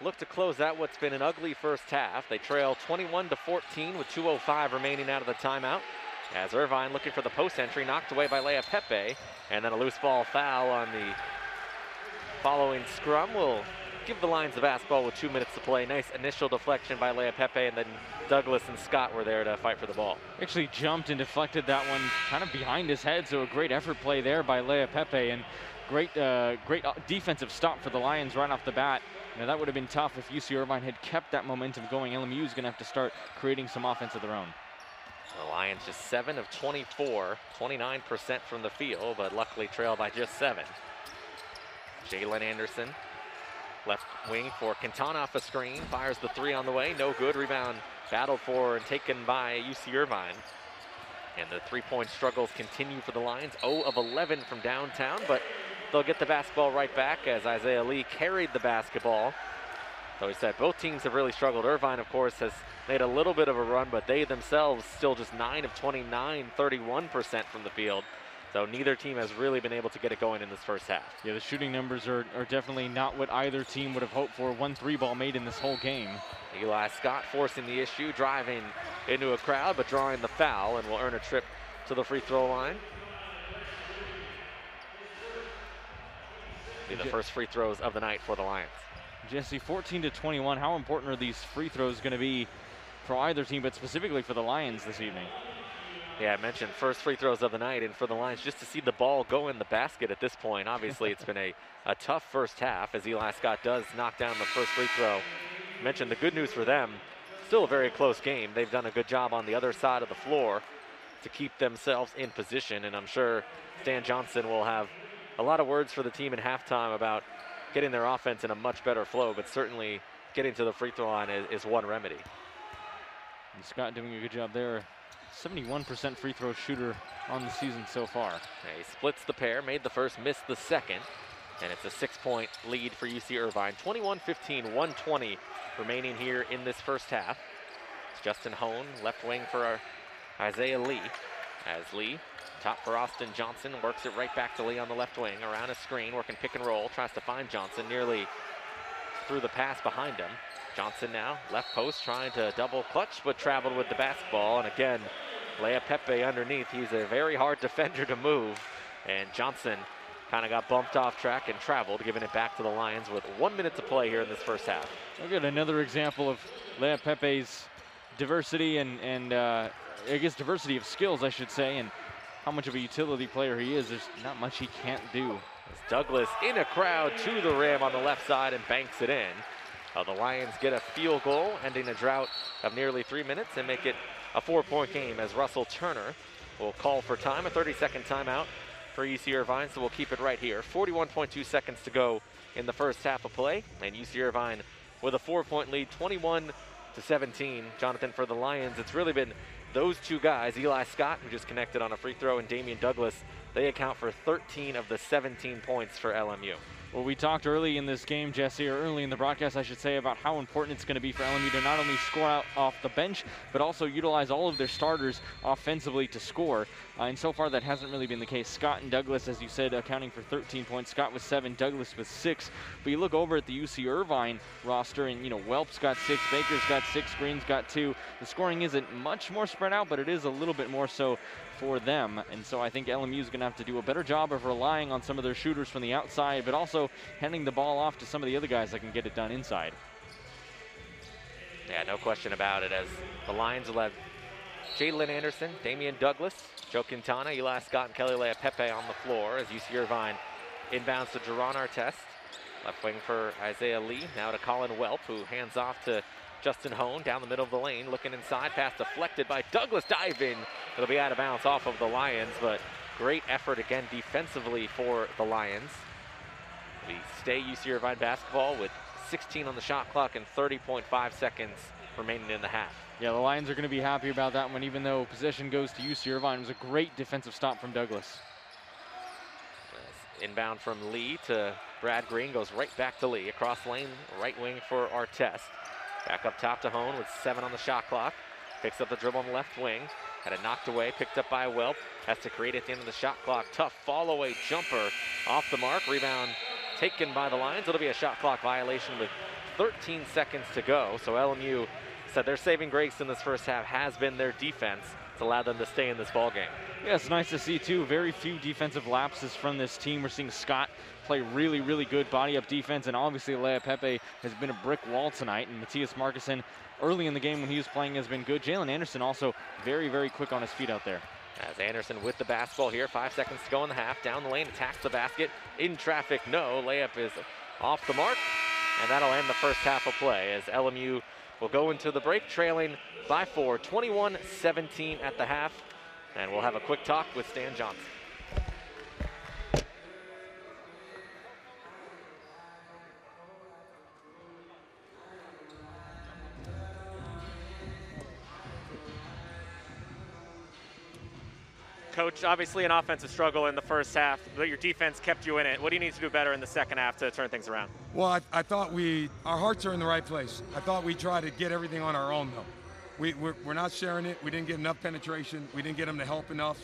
look to close out what's been an ugly first half. They trail 21 to 14 with 2.05 remaining out of the timeout. As Irvine looking for the post entry, knocked away by Leaupepe, and then a loose ball foul on the following scrum will give the Lions the basketball with two minutes to play. Nice initial deflection by Leaupepe, and then Douglas and Scott were there to fight for the ball. Actually jumped and deflected that one kind of behind his head, so a great effort play there by Leaupepe, and great, uh, great uh, defensive stop for the Lions right off the bat. Now that would have been tough if UC Irvine had kept that momentum going. LMU is going to have to start creating some offense of their own. The Lions just 7 of 24, 29% from the field, but luckily trail by just 7. Jalen Anderson, left wing for Quintana off a screen, fires the three on the way, no good. Rebound battled for and taken by UC Irvine. And the three-point struggles continue for the Lions. 0 of 11 from downtown, but they'll get the basketball right back as Isaiah Lee carried the basketball. So he said both teams have really struggled. Irvine, of course, has made a little bit of a run, but they themselves still just 9 of 29, 31% from the field. So neither team has really been able to get it going in this first half. Yeah, the shooting numbers are, are definitely not what either team would have hoped for. One three ball made in this whole game. Eli Scott forcing the issue, driving into a crowd, but drawing the foul, and will earn a trip to the free throw line. Be the first free throws of the night for the Lions. Jesse, 14 to 21. How important are these free throws going to be for either team, but specifically for the Lions this evening? Yeah, I mentioned first free throws of the night, and for the Lions, just to see the ball go in the basket at this point. Obviously, it's been a, a tough first half as Eli Scott does knock down the first free throw. Mentioned the good news for them, still a very close game. They've done a good job on the other side of the floor to keep themselves in position, and I'm sure Stan Johnson will have a lot of words for the team in halftime about getting their offense in a much better flow, but certainly getting to the free throw line is, is one remedy. And Scott doing a good job there 71% free throw shooter on the season so far. He splits the pair, made the first, missed the second. And it's a six-point lead for UC Irvine. 21-15, 120 remaining here in this first half. It's Justin Hohn, left wing for Isaiah Lee. As Lee, top for Austin Johnson, works it right back to Lee on the left wing, around a screen, working pick and roll, tries to find Johnson, nearly through the pass behind him. Johnson now, left post, trying to double clutch, but traveled with the basketball. And again, Leaupepe underneath. He's a very hard defender to move. And Johnson kind of got bumped off track and traveled, giving it back to the Lions with one minute to play here in this first half. Look at another example of Leaupepe's diversity and, and uh, I guess diversity of skills, I should say, and how much of a utility player he is. There's not much he can't do. As Douglas in a crowd to the rim on the left side and banks it in. Uh, the Lions get a field goal, ending a drought of nearly three minutes and make it a four-point game as Russell Turner will call for time, a 30-second timeout for UC Irvine, so we'll keep it right here. 41.2 seconds to go in the first half of play, and UC Irvine with a four-point lead, 21 to 17. Jonathan, for the Lions, it's really been those two guys, Eli Scott, who just connected on a free throw, and Dameane Douglas, they account for 13 of the 17 points for LMU. Well, we talked early in this game, Jesse, or early in the broadcast, I should say, about how important it's going to be for LMU to not only score out off the bench, but also utilize all of their starters offensively to score. Uh, and so far, that hasn't really been the case. Scott and Douglas, as you said, accounting for 13 points. Scott with seven, Douglas with six. But you look over at the UC Irvine roster, and you know Welp's got six, Baker's got six, Greene's got two. The scoring isn't much more spread out, but it is a little bit more so for them. And so I think LMU is going to have to do a better job of relying on some of their shooters from the outside, but also handing the ball off to some of the other guys that can get it done inside. Yeah, no question about it. As the Lions will have Jalen Anderson, Dameane Douglas, Joe Quintana, Eli Scott, and Keli Leaupepe on the floor as UC Irvine inbounds to Jeron Artest. Left wing for Isaiah Lee. Now to Collin Welp, who hands off to Justin Hohn down the middle of the lane, looking inside, pass deflected by Douglas diving. It'll be out of bounds off of the Lions, but great effort again defensively for the Lions. We stay UC Irvine basketball with 16 on the shot clock and 30.5 seconds remaining in the half. Yeah, the Lions are going to be happy about that one, even though possession goes to UC Irvine. It was a great defensive stop from Douglas. Inbound from Lee to Brad Greene goes right back to Lee. Across lane, right wing for Artest. Back up top to Hohn with seven on the shot clock. Picks up the dribble on the left wing. Had it knocked away, picked up by Welp. Has to create at the end of the shot clock. Tough fall away jumper off the mark. Rebound taken by the Lions. It'll be a shot clock violation with 13 seconds to go. So LMU said their saving grace in this first half has been their defense to allow them to stay in this ball game. Yeah, it's nice to see too. Very few defensive lapses from this team. We're seeing Scott play really, really good body up defense, and obviously Leaupepe has been a brick wall tonight. And Mattias Markusson, early in the game when he was playing, has been good. Jalen Anderson also very, very quick on his feet out there. As Anderson with the basketball here, five seconds to go in the half. Down the lane, attacks the basket. In traffic, no. Layup is off the mark, and that'll end the first half of play as LMU will go into the break trailing by four, 21-17 at the half. And we'll have a quick talk with Stan Johnson. Coach, obviously an offensive struggle in the first half, but your defense kept you in it. What do you need to do better in the second half to turn things around? Well, I, I thought we, our hearts are in the right place. I thought we tried to get everything on our own, though. We, we're, we're not sharing it. We didn't get enough penetration. We didn't get them to help enough.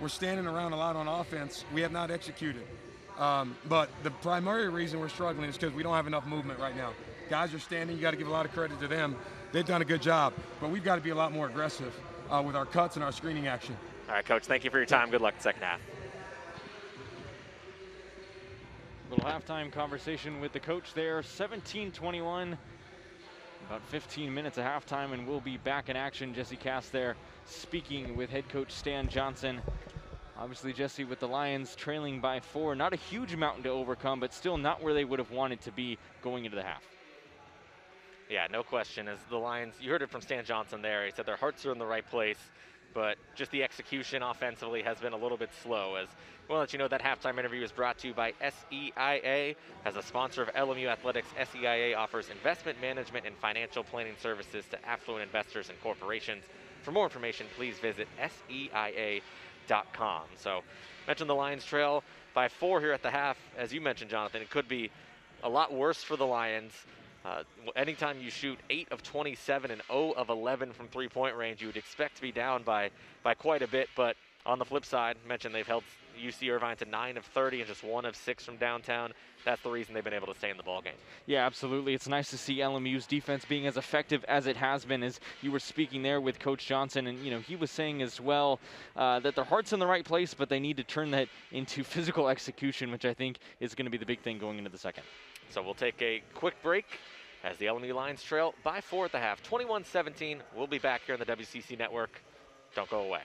We're standing around a lot on offense. We have not executed. Um, but the primary reason we're struggling is because we don't have enough movement right now. Guys are standing. You got to give a lot of credit to them. They've done a good job. But we've got to be a lot more aggressive uh, with our cuts and our screening action. All right, Coach, thank you for your time. Good luck in the second half. Little halftime conversation with the coach there. 17-21, about 15 minutes of halftime, and we'll be back in action. Jesse Cass there speaking with head coach Stan Johnson. Obviously, Jesse with the Lions trailing by four. Not a huge mountain to overcome, but still not where they would have wanted to be going into the half. Yeah, no question. As the Lions, you heard it from Stan Johnson there. He said their hearts are in the right place but just the execution offensively has been a little bit slow. As we'll let you know that halftime interview is brought to you by SEIA. As a sponsor of LMU Athletics, SEIA offers investment management and financial planning services to affluent investors and corporations. For more information, please visit SEIA.com. So, mentioned the Lions trail by four here at the half. As you mentioned, Jonathan, it could be a lot worse for the Lions. Uh, anytime you shoot 8 of 27 and 0 of 11 from three-point range, you would expect to be down by, by quite a bit. But on the flip side, mentioned they've held UC Irvine to 9 of 30 and just 1 of 6 from downtown. That's the reason they've been able to stay in the ball game. Yeah, absolutely. It's nice to see LMU's defense being as effective as it has been. As you were speaking there with Coach Johnson, and you know he was saying as well uh, that their heart's in the right place, but they need to turn that into physical execution, which I think is going to be the big thing going into the second. So we'll take a quick break as the LMU Lions trail by four at the half. 21-17. We'll be back here on the WCC Network. Don't go away.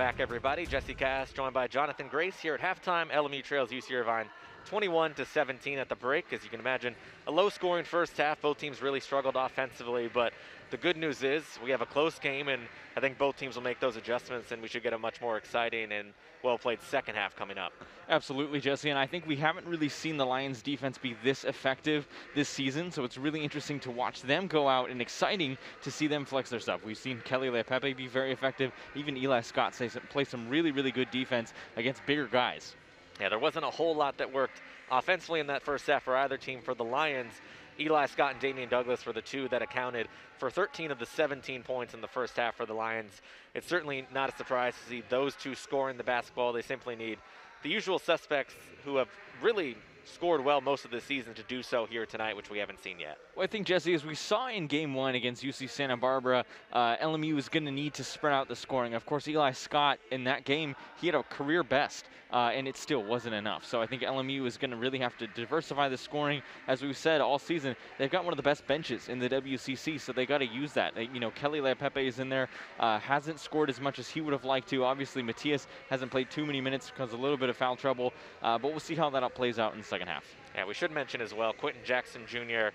Back, everybody. Jesse Cass joined by Jonathan Grace here at halftime. LMU trails UC Irvine 21 to 17 at the break. As you can imagine, a low scoring first half. Both teams really struggled offensively, but the good news is we have a close game, and I think both teams will make those adjustments, and we should get a much more exciting and well played second half coming up. Absolutely, Jesse. And I think we haven't really seen the Lions defense be this effective this season. So it's really interesting to watch them go out and exciting to see them flex their stuff. We've seen Keli Leaupepe be very effective. Even Eli Scott play some really, really good defense against bigger guys. Yeah, there wasn't a whole lot that worked offensively in that first half for either team. For the Lions, Eli Scott and Dameane Douglas were the two that accounted for 13 of the 17 points in the first half for the Lions. It's certainly not a surprise to see those two scoring the basketball. They simply need the usual suspects who have really scored well most of the season to do so here tonight, which we haven't seen yet. Well, I think, Jesse, as we saw in game one against UC Santa Barbara, uh, LMU is going to need to spread out the scoring. Of course, Eli Scott in that game, he had a career best, uh, and it still wasn't enough. So I think LMU is going to really have to diversify the scoring. As we've said all season, they've got one of the best benches in the WCC, so they got to use that. They, you know, Keli Leaupepe is in there, uh, hasn't scored as much as he would have liked to. Obviously, Mattias hasn't played too many minutes because of a little bit of foul trouble, uh, but we'll see how that all plays out in second half. Yeah, we should mention as well, Quenton Jackson Jr.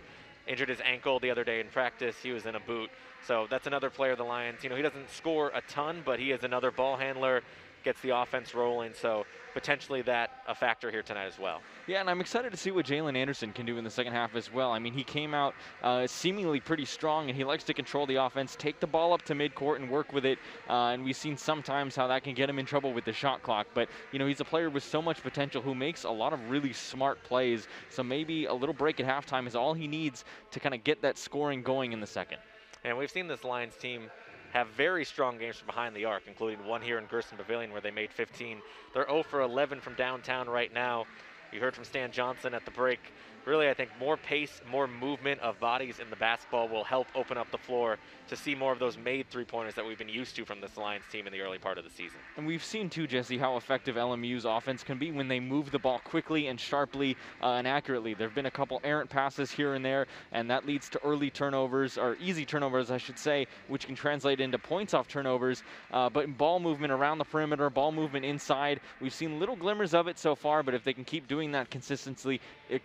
injured his ankle the other day in practice. He was in a boot. So that's another player of the Lions. You know, he doesn't score a ton, but he is another ball handler gets the offense rolling. So potentially that a factor here tonight as well. Yeah, and I'm excited to see what Jalen Anderson can do in the second half as well. I mean, he came out uh, seemingly pretty strong, and he likes to control the offense, take the ball up to midcourt and work with it. Uh, and we've seen sometimes how that can get him in trouble with the shot clock. But you know, he's a player with so much potential who makes a lot of really smart plays. So maybe a little break at halftime is all he needs to kind of get that scoring going in the second. And we've seen this Lions team have very strong games from behind the arc, including one here in Gersten Pavilion where they made 15. They're 0 for 11 from downtown right now. You heard from Stan Johnson at the break really, I think more pace, more movement of bodies in the basketball will help open up the floor to see more of those made three pointers that we've been used to from this Lions team in the early part of the season. And we've seen too, Jesse, how effective LMU's offense can be when they move the ball quickly and sharply uh, and accurately. There have been a couple errant passes here and there, and that leads to early turnovers, or easy turnovers, I should say, which can translate into points off turnovers. Uh, but ball movement around the perimeter, ball movement inside, we've seen little glimmers of it so far, but if they can keep doing that consistently, uh,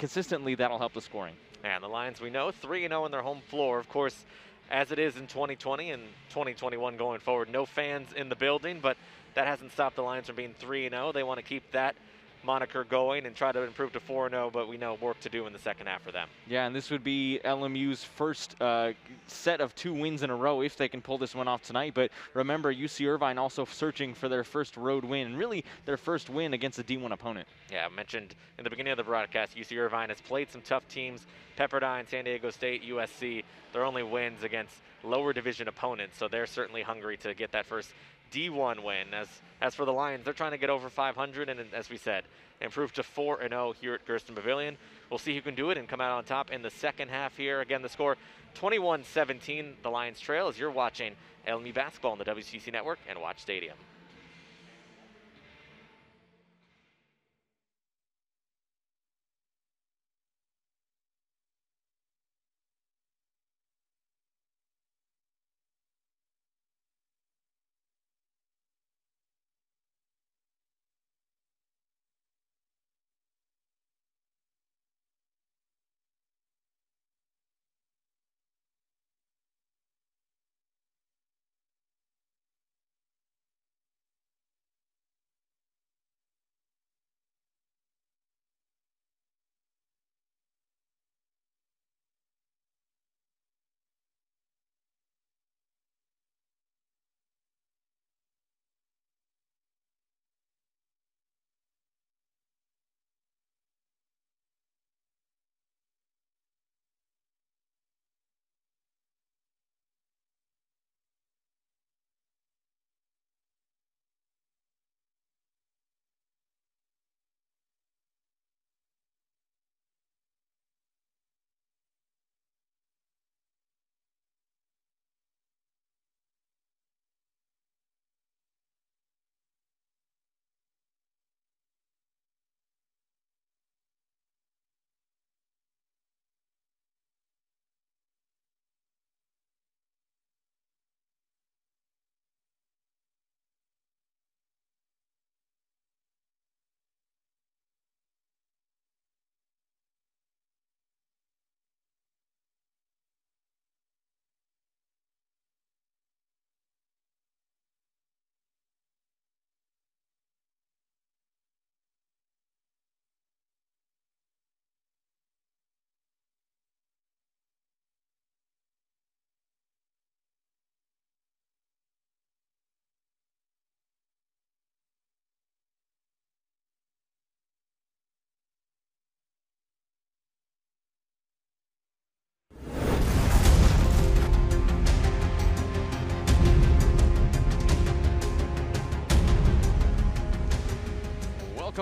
that'll help the scoring. And the Lions, we know, 3 0 in their home floor. Of course, as it is in 2020 and 2021 going forward, no fans in the building, but that hasn't stopped the Lions from being 3 0. They want to keep that moniker going and try to improve to 4 0, but we know work to do in the second half for them. Yeah, and this would be LMU's first uh, set of two wins in a row if they can pull this one off tonight. But remember, UC Irvine also searching for their first road win, and really their first win against a D1 opponent. Yeah, I mentioned in the beginning of the broadcast, UC Irvine has played some tough teams Pepperdine, San Diego State, USC. Their only wins against lower division opponents, so they're certainly hungry to get that first D1 win. As as for the Lions, they're trying to get over 500, and as we said, improve to 4 and 0 here at Gersten Pavilion. We'll see who can do it and come out on top in the second half here. Again, the score 21 17. The Lions trail as you're watching LMU basketball on the WCC Network and Watch Stadium.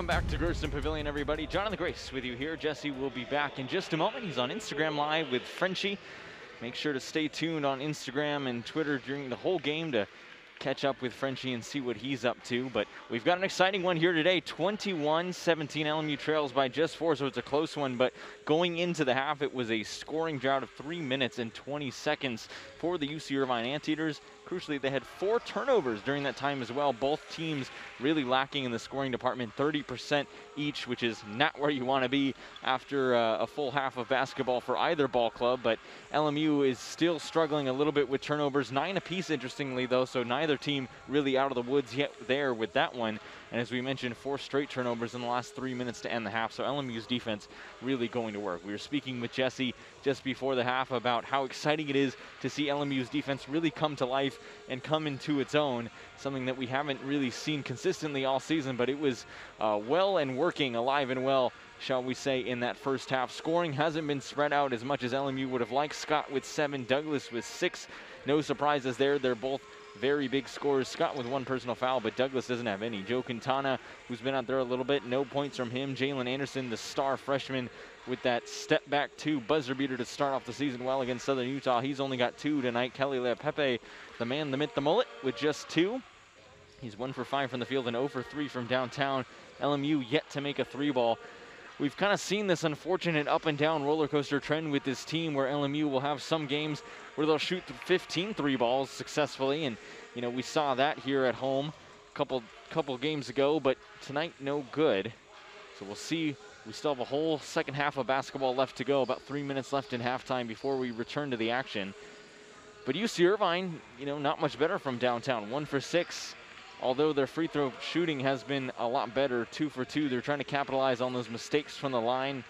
Back to Gersten Pavilion, everybody. Jonathan Grace with you here. Jesse will be back in just a moment. He's on Instagram Live with Frenchie. Make sure to stay tuned on Instagram and Twitter during the whole game to catch up with Frenchie and see what he's up to. But we've got an exciting one here today. 21-17 LMU trails by just four, so it's a close one. But going into the half, it was a scoring drought of three minutes and 20 seconds for the UC Irvine Anteaters. Crucially, they had four turnovers during that time as well. Both teams really lacking in the scoring department, 30% each, which is not where you want to be after uh, a full half of basketball for either ball club. But LMU is still struggling a little bit with turnovers, nine apiece, interestingly, though, so neither team really out of the woods yet there with that one. And as we mentioned, four straight turnovers in the last three minutes to end the half. So LMU's defense really going to work. We were speaking with Jesse just before the half about how exciting it is to see LMU's defense really come to life and come into its own. Something that we haven't really seen consistently all season, but it was uh, well and working, alive and well shall we say, in that first half. Scoring hasn't been spread out as much as LMU would have liked. Scott with seven, Douglas with six. No surprises there. They're both very big scores. Scott with one personal foul, but Douglas doesn't have any. Joe Quintana, who's been out there a little bit, no points from him. Jalen Anderson, the star freshman, with that step back two buzzer beater to start off the season well against Southern Utah. He's only got two tonight. Keli Leaupepe, the man, the myth, the mullet, with just two. He's one for five from the field and 0 for three from downtown. LMU yet to make a three ball. We've kind of seen this unfortunate up and down roller coaster trend with this team where LMU will have some games where they'll shoot 15 three balls successfully. And, you know, we saw that here at home a couple, couple games ago, but tonight, no good. So we'll see. We still have a whole second half of basketball left to go, about three minutes left in halftime before we return to the action. But UC Irvine, you know, not much better from downtown. One for six, although their free throw shooting has been a lot better, two for two, they're trying to capitalize on those mistakes from the line.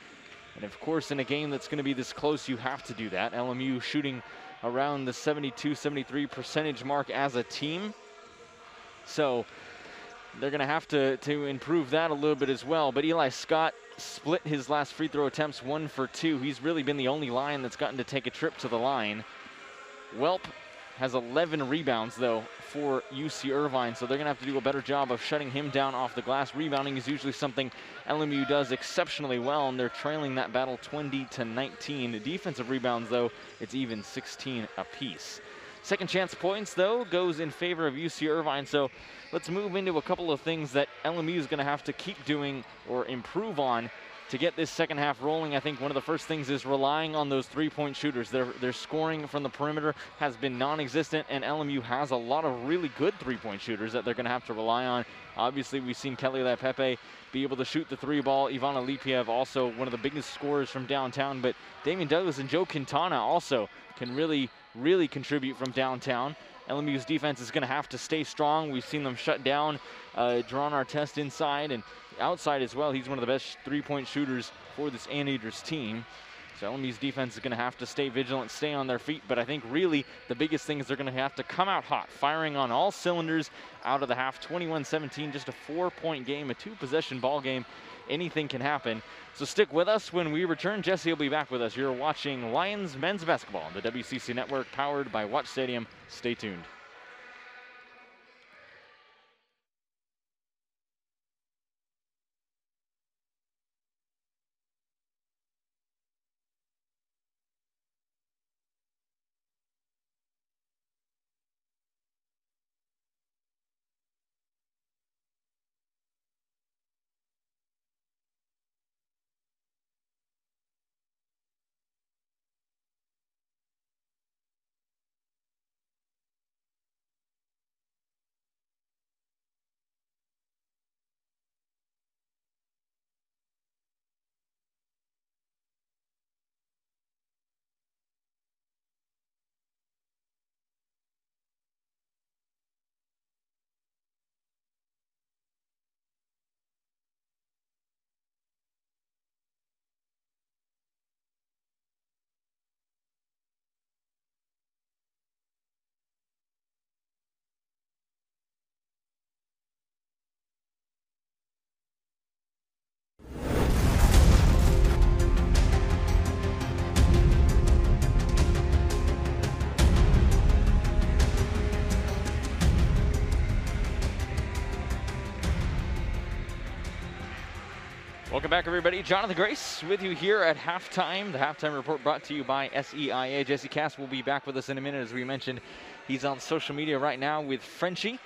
And of course, in a game that's going to be this close, you have to do that. LMU shooting around the 72 73 percentage mark as a team. So they're going to have to, to improve that a little bit as well. But Eli Scott split his last free throw attempts one for two. He's really been the only line that's gotten to take a trip to the line. Welp has 11 rebounds, though, for UC Irvine, so they're going to have to do a better job of shutting him down off the glass. Rebounding is usually something LMU does exceptionally well, and they're trailing that battle 20 to 19. Defensive rebounds, though, it's even 16 apiece. Second chance points, though, goes in favor of UC Irvine, so let's move into a couple of things that LMU is going to have to keep doing or improve on to get this second half rolling, I think one of the first things is relying on those three-point shooters. Their, their scoring from the perimeter has been non-existent, and LMU has a lot of really good three-point shooters that they're going to have to rely on. Obviously, we've seen Keli Leaupepe be able to shoot the three ball. Ivan Alipiev also one of the biggest scorers from downtown, but Dameane Douglas and Joe Quintana also can really, really contribute from downtown. LMU's defense is going to have to stay strong. We've seen them shut down uh, Jeron Artest inside, and outside as well. He's one of the best three-point shooters for this Anteaters team. So LMU's defense is going to have to stay vigilant, stay on their feet. But I think really the biggest thing is they're going to have to come out hot, firing on all cylinders out of the half. 21-17, just a four-point game, a two-possession ball game. Anything can happen. So stick with us when we return. Jesse will be back with us. You're watching Lions men's basketball on the WCC network, powered by Watch Stadium. Stay tuned. Welcome back, everybody. Jonathan Grace with you here at halftime. The halftime report brought to you by SEIA. Jesse Cass will be back with us in a minute. As we mentioned, he's on social media right now with Frenchie.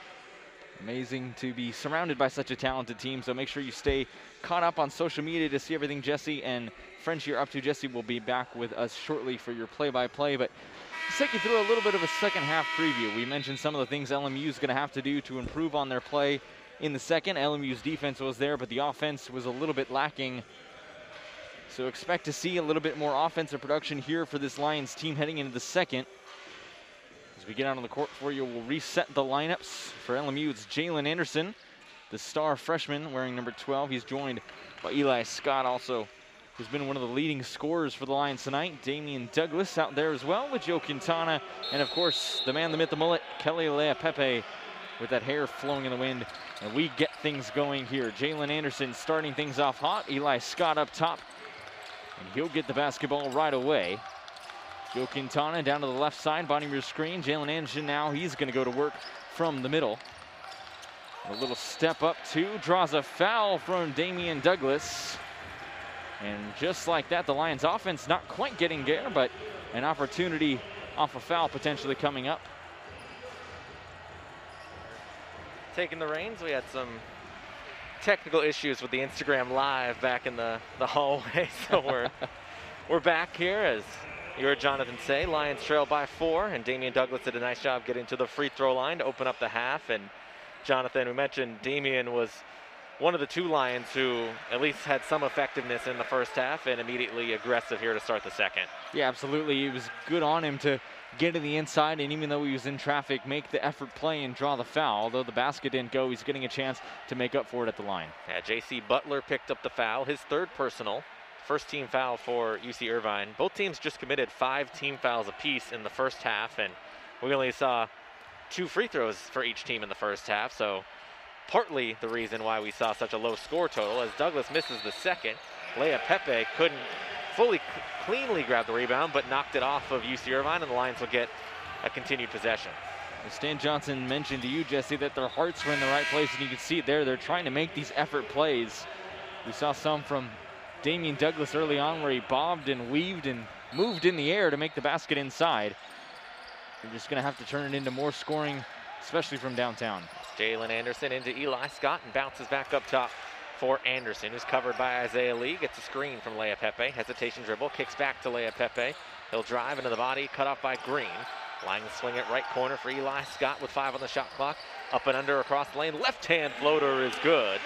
Amazing to be surrounded by such a talented team. So make sure you stay caught up on social media to see everything Jesse and Frenchie are up to. Jesse will be back with us shortly for your play-by-play. But let's take you through a little bit of a second half preview. We mentioned some of the things LMU is going to have to do to improve on their play in the second. LMU's defense was there, but the offense was a little bit lacking. So expect to see a little bit more offensive production here for this Lions team heading into the second. As we get out on the court for you, we'll reset the lineups. For LMU, it's Jalen Anderson, the star freshman wearing number 12. He's joined by Eli Scott, also who's been one of the leading scorers for the Lions tonight. Dameane Douglas out there as well with Joe Quintana. And of course, the man, the myth, the mullet, Keli Leaupepe with that hair flowing in the wind. And we get things going here. Jalen Anderson starting things off hot. Eli Scott up top. And he'll get the basketball right away. Joe Quintana down to the left side, bottom of your screen. Jalen Anderson now, he's going to go to work from the middle. A little step up two, draws a foul from Dameane Douglas. And just like that, the Lions offense not quite getting there, but an opportunity off a foul potentially coming up. Taking the reins, we had some technical issues with the Instagram live back in the, the hallway, so we're, we're back here as you heard Jonathan say, Lions trail by four, and Dameane Douglas did a nice job getting to the free throw line to open up the half. And Jonathan, we mentioned Dameane was one of the two Lions who at least had some effectiveness in the first half and immediately aggressive here to start the second. Yeah, absolutely. It was good on him to get to the inside, and even though he was in traffic, make the effort play and draw the foul. Although the basket didn't go, he's getting a chance to make up for it at the line. Yeah, J.C. Butler picked up the foul, his third personal. First team foul for UC Irvine. Both teams just committed five team fouls apiece in the first half, and we only saw two free throws for each team in the first half. So partly the reason why we saw such a low score total as Douglas misses the second. Leaupepe couldn't fully cleanly grabbed the rebound, but knocked it off of UC Irvine, and the Lions will get a continued possession. Stan Johnson mentioned to you, Jesse, that their hearts were in the right place, and you can see it there. They're trying to make these effort plays. We saw some from Dameane Douglas early on where he bobbed and weaved and moved in the air to make the basket inside. They're just going to have to turn it into more scoring, especially from downtown. Jalen Anderson into Eli Scott and bounces back up top for Anderson, who's covered by Isaiah Lee. Gets a screen from Leaupepe. Hesitation dribble, kicks back to Leaupepe. He'll drive into the body, cut off by Greene. Line swing it right corner for Eli Scott with five on the shot clock. Up and under across the lane. Left hand floater is good.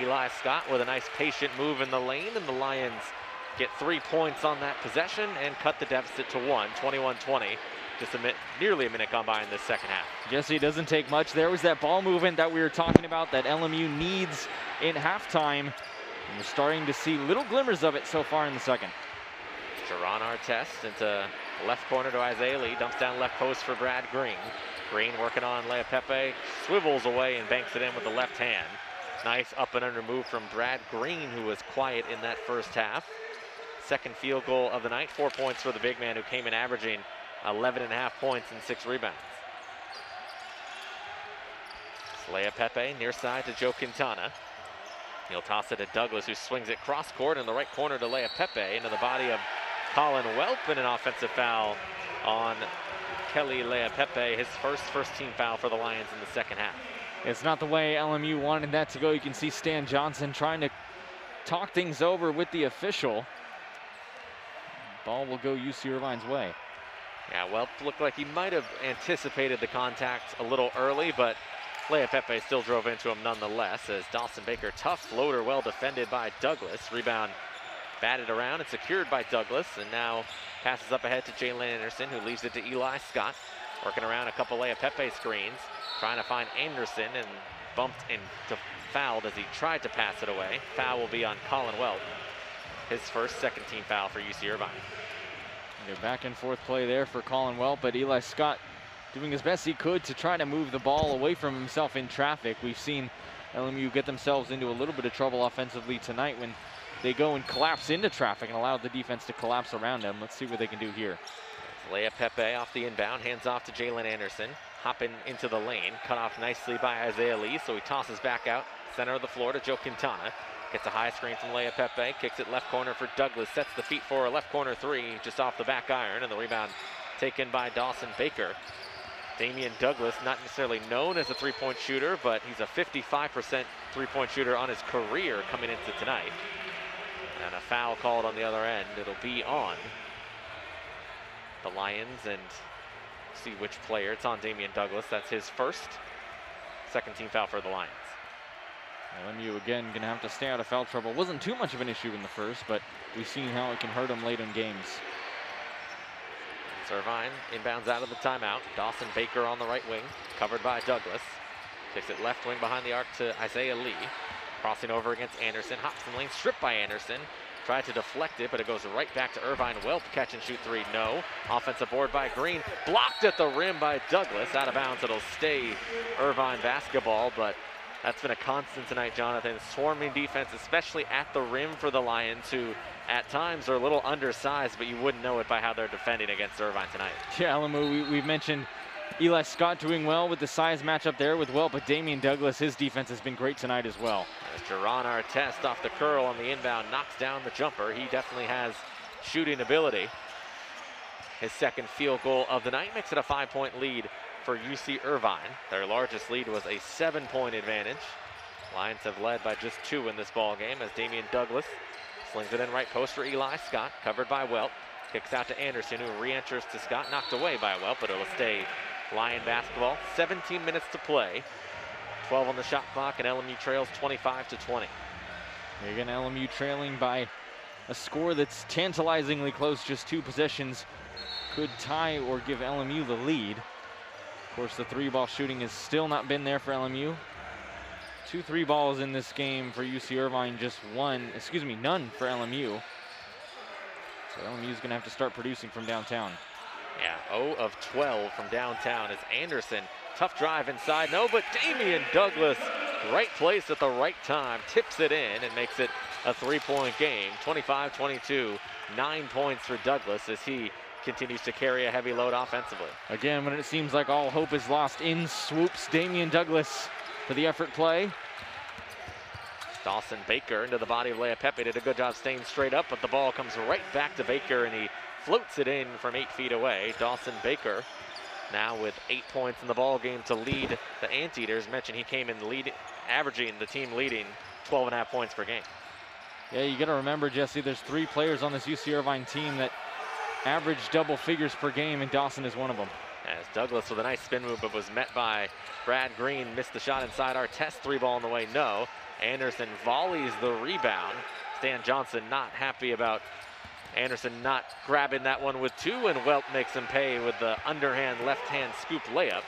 Eli Scott with a nice patient move in the lane, and the Lions get three points on that possession and cut the deficit to one, 21-20. Just a minute, nearly a minute gone by in this second half. Jesse doesn't take much. There was that ball movement that we were talking about that LMU needs in halftime. And we're starting to see little glimmers of it so far in the second. Jeron Artest into left corner to Isaiah Lee. Dumps down left post for Brad Greene. Greene working on Leaupepe, Swivels away and banks it in with the left hand. Nice up and under move from Brad Greene, who was quiet in that first half. Second field goal of the night. Four points for the big man who came in averaging 11 and a half points and six rebounds. Leaupepe near side to Joe Quintana. He'll toss it to Douglas, who swings it cross court in the right corner to Lea Pepe into the body of Collin Welp and an offensive foul on Keli Leaupepe. his first first team foul for the Lions in the second half. It's not the way LMU wanted that to go. You can see Stan Johnson trying to talk things over with the official. Ball will go UC Irvine's way. Yeah, well, looked like he might have anticipated the contact a little early, but Leaupepe still drove into him nonetheless as Dawson Baker, tough floater, well defended by Douglas. Rebound batted around and secured by Douglas, and now passes up ahead to Jalen Anderson, who leaves it to Eli Scott. Working around a couple Leaupepe screens, trying to find Anderson and bumped into fouled as he tried to pass it away. Foul will be on Collin Welp. His first second team foul for UC Irvine. Back and forth play there for Collin but Eli Scott doing as best he could to try to move the ball away from himself in traffic. We've seen LMU get themselves into a little bit of trouble offensively tonight when they go and collapse into traffic and allow the defense to collapse around them. Let's see what they can do here. Leaupepe off the inbound, hands off to Jalen Anderson. Hopping into the lane, cut off nicely by Isaiah Lee, so he tosses back out, center of the floor to Joe Quintana. Gets a high screen from Leaupepe, kicks it left corner for Douglas, sets the feet for a left corner three, just off the back iron, and the rebound taken by Dawson Baker. Dameane Douglas, not necessarily known as a three-point shooter, but he's a 55% three-point shooter on his career coming into tonight. And a foul called on the other end. It'll be on the Lions and see which player. It's on Dameane Douglas. That's his first. Second team foul for the Lions. LMU again gonna have to stay out of foul trouble. Wasn't too much of an issue in the first, but we've seen how it can hurt them late in games. Irvine inbounds out of the timeout. Dawson Baker on the right wing, covered by Douglas. Takes it left wing behind the arc to Isaiah Lee. Crossing over against Anderson. Hops in lane, stripped by Anderson. Tried to deflect it, but it goes right back to Irvine. Welp catch and shoot three. No. Offensive board by Greene. Blocked at the rim by Douglas. Out of bounds. It'll stay Irvine basketball, but that's been a constant tonight, Jonathan. Swarming defense, especially at the rim for the Lions, who at times are a little undersized, but you wouldn't know it by how they're defending against Irvine tonight. Yeah, Alamu, we, we've mentioned Eli Scott doing well with the size matchup there with well, but Dameane Douglas, his defense has been great tonight as well. As Jeron Artest off the curl on the inbound knocks down the jumper. He definitely has shooting ability. His second field goal of the night makes it a five-point lead for UC Irvine. Their largest lead was a seven-point advantage. Lions have led by just two in this ball game as Dameane Douglas slings it in right post for Eli Scott, covered by Welp. Kicks out to Anderson, who re-enters to Scott, knocked away by Welp, but it'll stay Lion basketball. 17 minutes to play. 12 on the shot clock, and LMU trails 25 to 20. Again, LMU trailing by a score that's tantalizingly close, just two possessions. Could tie or give LMU the lead. Of course, the three ball shooting has still not been there for LMU. Two three balls in this game for UC Irvine, just one, excuse me, none for LMU. So LMU is going to have to start producing from downtown. Yeah, 0 of 12 from downtown as Anderson. Tough drive inside. No, but Dameane Douglas, right place at the right time, tips it in and makes it a three-point game. 25-22, nine points for Douglas as he continues to carry a heavy load offensively. Again, when it seems like all hope is lost, in swoops Dameane Douglas for the effort play. Dawson Baker into the body of Leaupepe did a good job staying straight up, but the ball comes right back to Baker and he floats it in from eight feet away. Dawson Baker now with eight points in the ball game to lead the Anteaters. Mentioned he came in lead, averaging the team leading 12 and a half points per game. Yeah, you got to remember, Jesse, there's three players on this UC Irvine team that average double figures per game, and Dawson is one of them. As Douglas with a nice spin move, but was met by Brad Greene, missed the shot inside Artest three ball on the way, no. Anderson volleys the rebound. Stan Johnson not happy about Anderson not grabbing that one with two, and Welp makes him pay with the underhand left-hand scoop layup.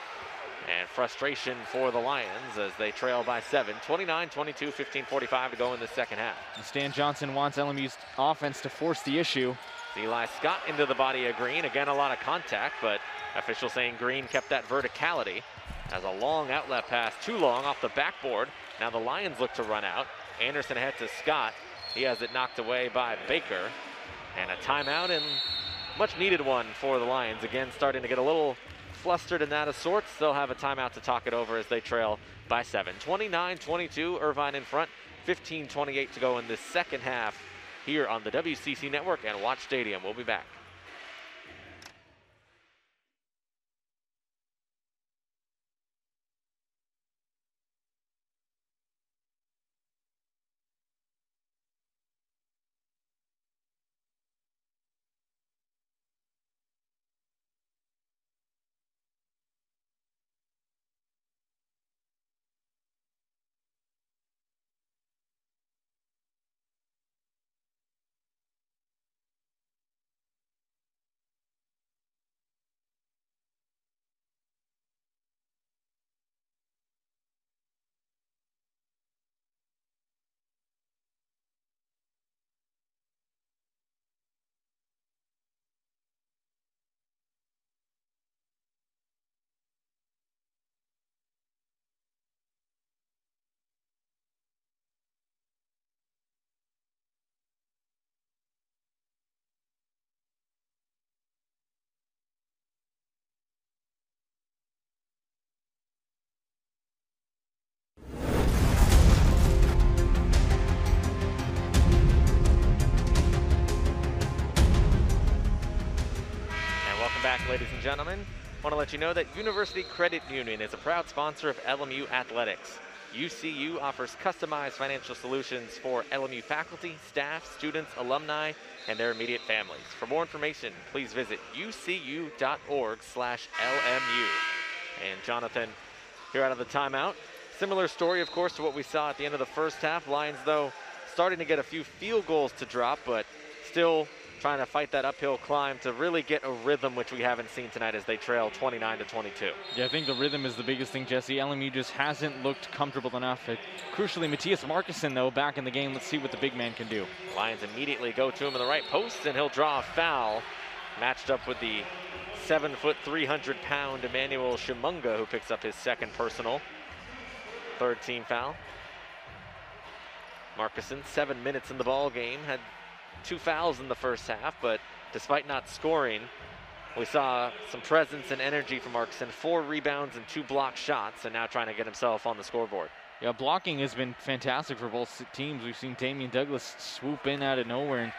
And frustration for the Lions as they trail by seven. 29-22, 15-45 to go in the second half. Stan Johnson wants LMU's offense to force the issue. Eli Scott into the body of Greene. Again, a lot of contact, but official saying Greene kept that verticality. As a long outlet pass, too long off the backboard. Now the Lions look to run out. Anderson ahead to Scott. He has it knocked away by Baker. And a timeout and much needed one for the Lions. Again, starting to get a little flustered in that of sorts. They'll have a timeout to talk it over as they trail by seven. 29-22, Irvine in front. 15-28 to go in the second half here on the WCC Network and Watch Stadium. We'll be back. Ladies and gentlemen. Want to let you know that University Credit Union is a proud sponsor of LMU Athletics. UCU offers customized financial solutions for LMU faculty, staff, students, alumni, and their immediate families. For more information, please visit ucu.org slash LMU. And Jonathan, here out of the timeout. Similar story, of course, to what we saw at the end of the first half. Lions, though, starting to get a few field goals to drop, but still trying to fight that uphill climb to really get a rhythm, which we haven't seen tonight as they trail 29 to 22. Yeah, I think the rhythm is the biggest thing, Jesse. LMU just hasn't looked comfortable enough. Uh, crucially, Mattias Markusson, though, back in the game. Let's see what the big man can do. Lions immediately go to him in the right post, and he'll draw a foul. Matched up with the seven foot, 300 pound Emmanuel Tshimanga, who picks up his second personal. Third team foul. Markusson, seven minutes in the ball game, had two fouls in the first half, but despite not scoring, we saw some presence and energy from Markusson, four rebounds and two block shots, and now trying to get himself on the scoreboard. Yeah, blocking has been fantastic for both teams. We've seen Dameane Douglas swoop in out of nowhere and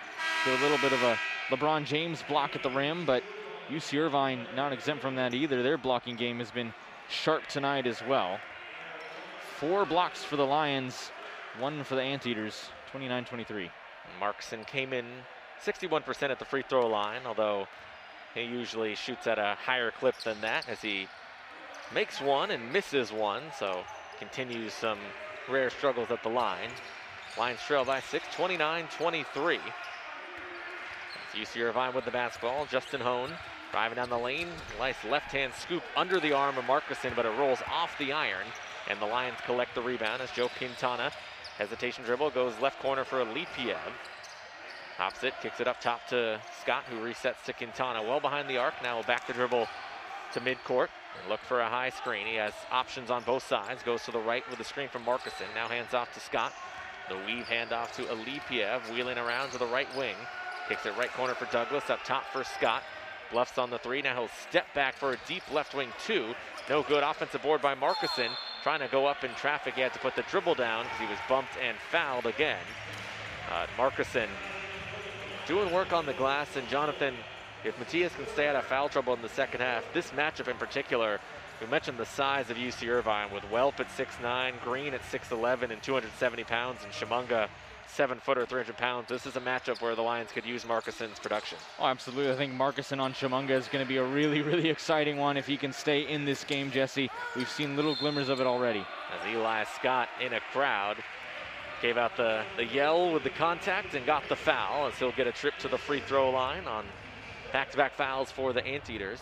do a little bit of a LeBron James block at the rim, but UC Irvine not exempt from that either. Their blocking game has been sharp tonight as well. Four blocks for the Lions, one for the Anteaters, 29-23. Markusson came in 61% at the free throw line, although he usually shoots at a higher clip than that as he makes one and misses one, so continues some rare struggles at the line. Lions trail by six, 29-23. UC Irvine with the basketball. Justin Hohn driving down the lane. Nice left-hand scoop under the arm of Markusson, but it rolls off the iron. And the Lions collect the rebound as Joe Quintana Hesitation dribble goes left corner for Alipiev. Hops it, kicks it up top to Scott, who resets to Quintana. Well behind the arc. Now back the dribble to midcourt. Look for a high screen. He has options on both sides. Goes to the right with the screen from Markusson. Now hands off to Scott. The weave handoff to Alipiev, wheeling around to the right wing. Kicks it right corner for Douglas. Up top for Scott. Bluffs on the three. Now he'll step back for a deep left wing two. No good offensive board by Markusson trying to go up in traffic. He had to put the dribble down because he was bumped and fouled again. Uh, doing work on the glass, and Jonathan, if Mattias can stay out of foul trouble in the second half, this matchup in particular, we mentioned the size of UC Irvine with Welp at 6'9", Greene at 6'11", and 270 pounds, and Tshimanga seven footer, 300 pounds. This is a matchup where the Lions could use Markusson's production. Oh, absolutely. I think Markusson on Tshimanga is going to be a really, really exciting one if he can stay in this game, Jesse. We've seen little glimmers of it already. As Eli Scott in a crowd gave out the, the yell with the contact and got the foul as he'll get a trip to the free throw line on back-to-back -back fouls for the Anteaters.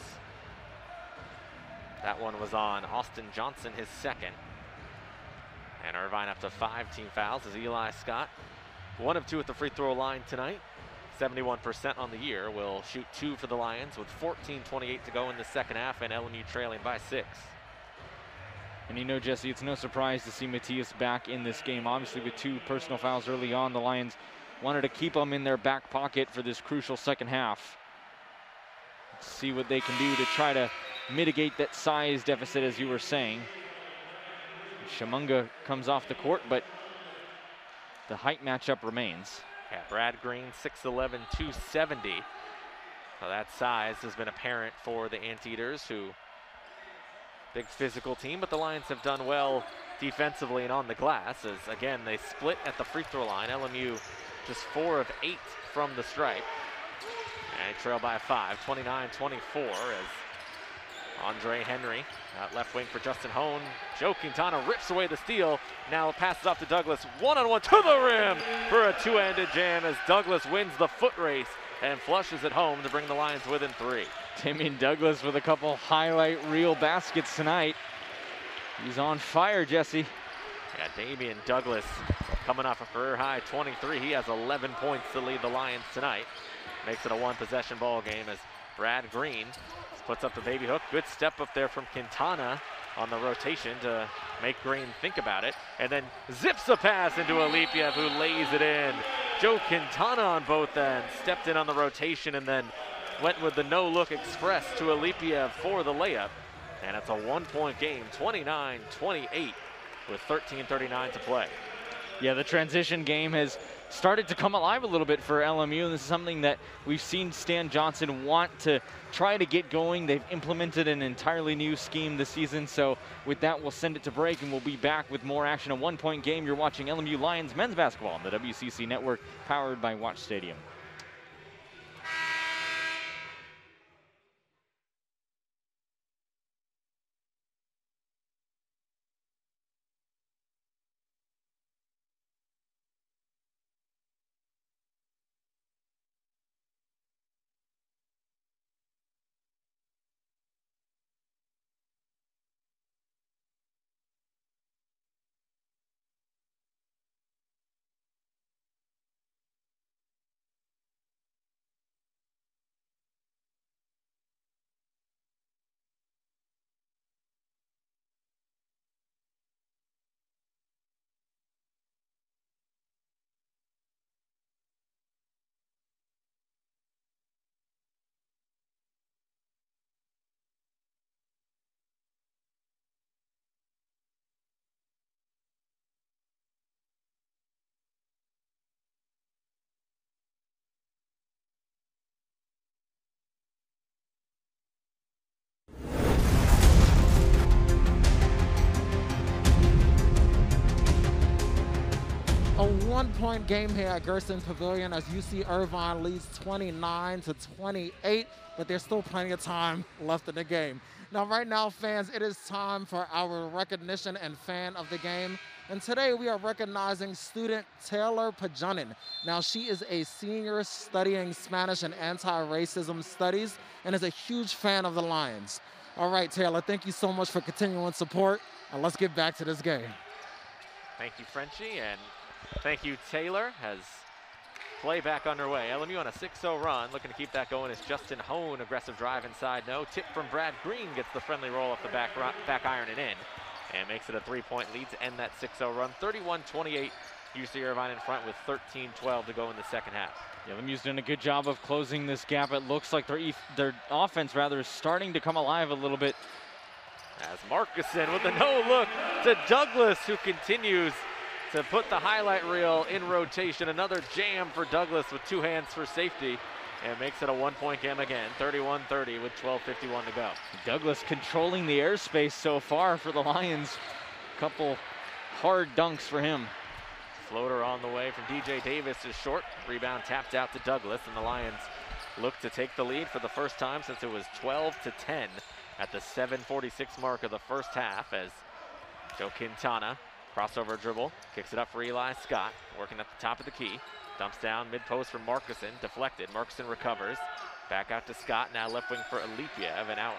That one was on Austin Johnson, his second. And Irvine up to five team fouls as Eli Scott one of two at the free throw line tonight. 71% on the year. Will shoot two for the Lions with 14.28 to go in the second half and LMU trailing by six. And you know, Jesse, it's no surprise to see Mattias back in this game. Obviously, with two personal fouls early on, the Lions wanted to keep him in their back pocket for this crucial second half. Let's see what they can do to try to mitigate that size deficit, as you were saying. Tshimanga comes off the court, but the height matchup remains. Yeah, Brad Greene, 6'11", 270. Well, that size has been apparent for the Anteaters, who big physical team, but the Lions have done well defensively and on the glass as, again, they split at the free throw line. LMU just four of eight from the stripe. And trail by five, 29-24 as Andre Henry, uh, left wing for Justin Hohn. Joe Quintana rips away the steal. Now passes off to Douglas. One-on-one to the rim for a two-handed jam as Douglas wins the foot race and flushes it home to bring the Lions within three. Dameane Douglas with a couple highlight reel baskets tonight. He's on fire, Jesse. Yeah, Dameane Douglas coming off a career high 23. He has 11 points to lead the Lions tonight. Makes it a one possession ball game as Brad Greene Puts up the baby hook. Good step up there from Quintana on the rotation to make Greene think about it. And then zips a pass into Alipiev who lays it in. Joe Quintana on both ends. Stepped in on the rotation and then went with the no-look express to Alipiev for the layup. And it's a one-point game, 29-28 with 13.39 to play. Yeah, the transition game has started to come alive a little bit for LMU, and this is something that we've seen Stan Johnson want to try to get going. They've implemented an entirely new scheme this season, so with that, we'll send it to break, and we'll be back with more action. A one-point game. You're watching LMU Lions men's basketball on the WCC Network, powered by Watch Stadium. One-point game here at Gersten Pavilion as UC Irvine leads 29 to 28, but there's still plenty of time left in the game. Now, right now, fans, it is time for our recognition and fan of the game. And today we are recognizing student Taylor Pajunin. Now, she is a senior studying Spanish and anti-racism studies and is a huge fan of the Lions. All right, Taylor, thank you so much for continuing support, and let's get back to this game. Thank you, Frenchie, and thank you, Taylor, as play back underway. LMU on a 6-0 run, looking to keep that going is Justin Hohn, aggressive drive inside, no. Tip from Brad Greene gets the friendly roll off the back, back iron and in, and makes it a three-point lead to end that 6-0 run. 31-28, UC Irvine in front with 13-12 to go in the second half. Yeah, LMU's doing a good job of closing this gap. It looks like their, their offense, rather, is starting to come alive a little bit. As Markusson with a no-look to Douglas, who continues to put the highlight reel in rotation. Another jam for Douglas with two hands for safety and makes it a one-point game again, 31-30 with 12.51 to go. Douglas controlling the airspace so far for the Lions. Couple hard dunks for him. Floater on the way from DJ Davis is short. Rebound tapped out to Douglas, and the Lions look to take the lead for the first time since it was 12 to 10 at the 7:46 mark of the first half. As Joe Quintana crossover dribble kicks it up for Eli Scott, working at the top of the key. Dumps down mid post for Markusson, deflected. Markusson recovers. Back out to Scott, now left wing for Alipiev, and out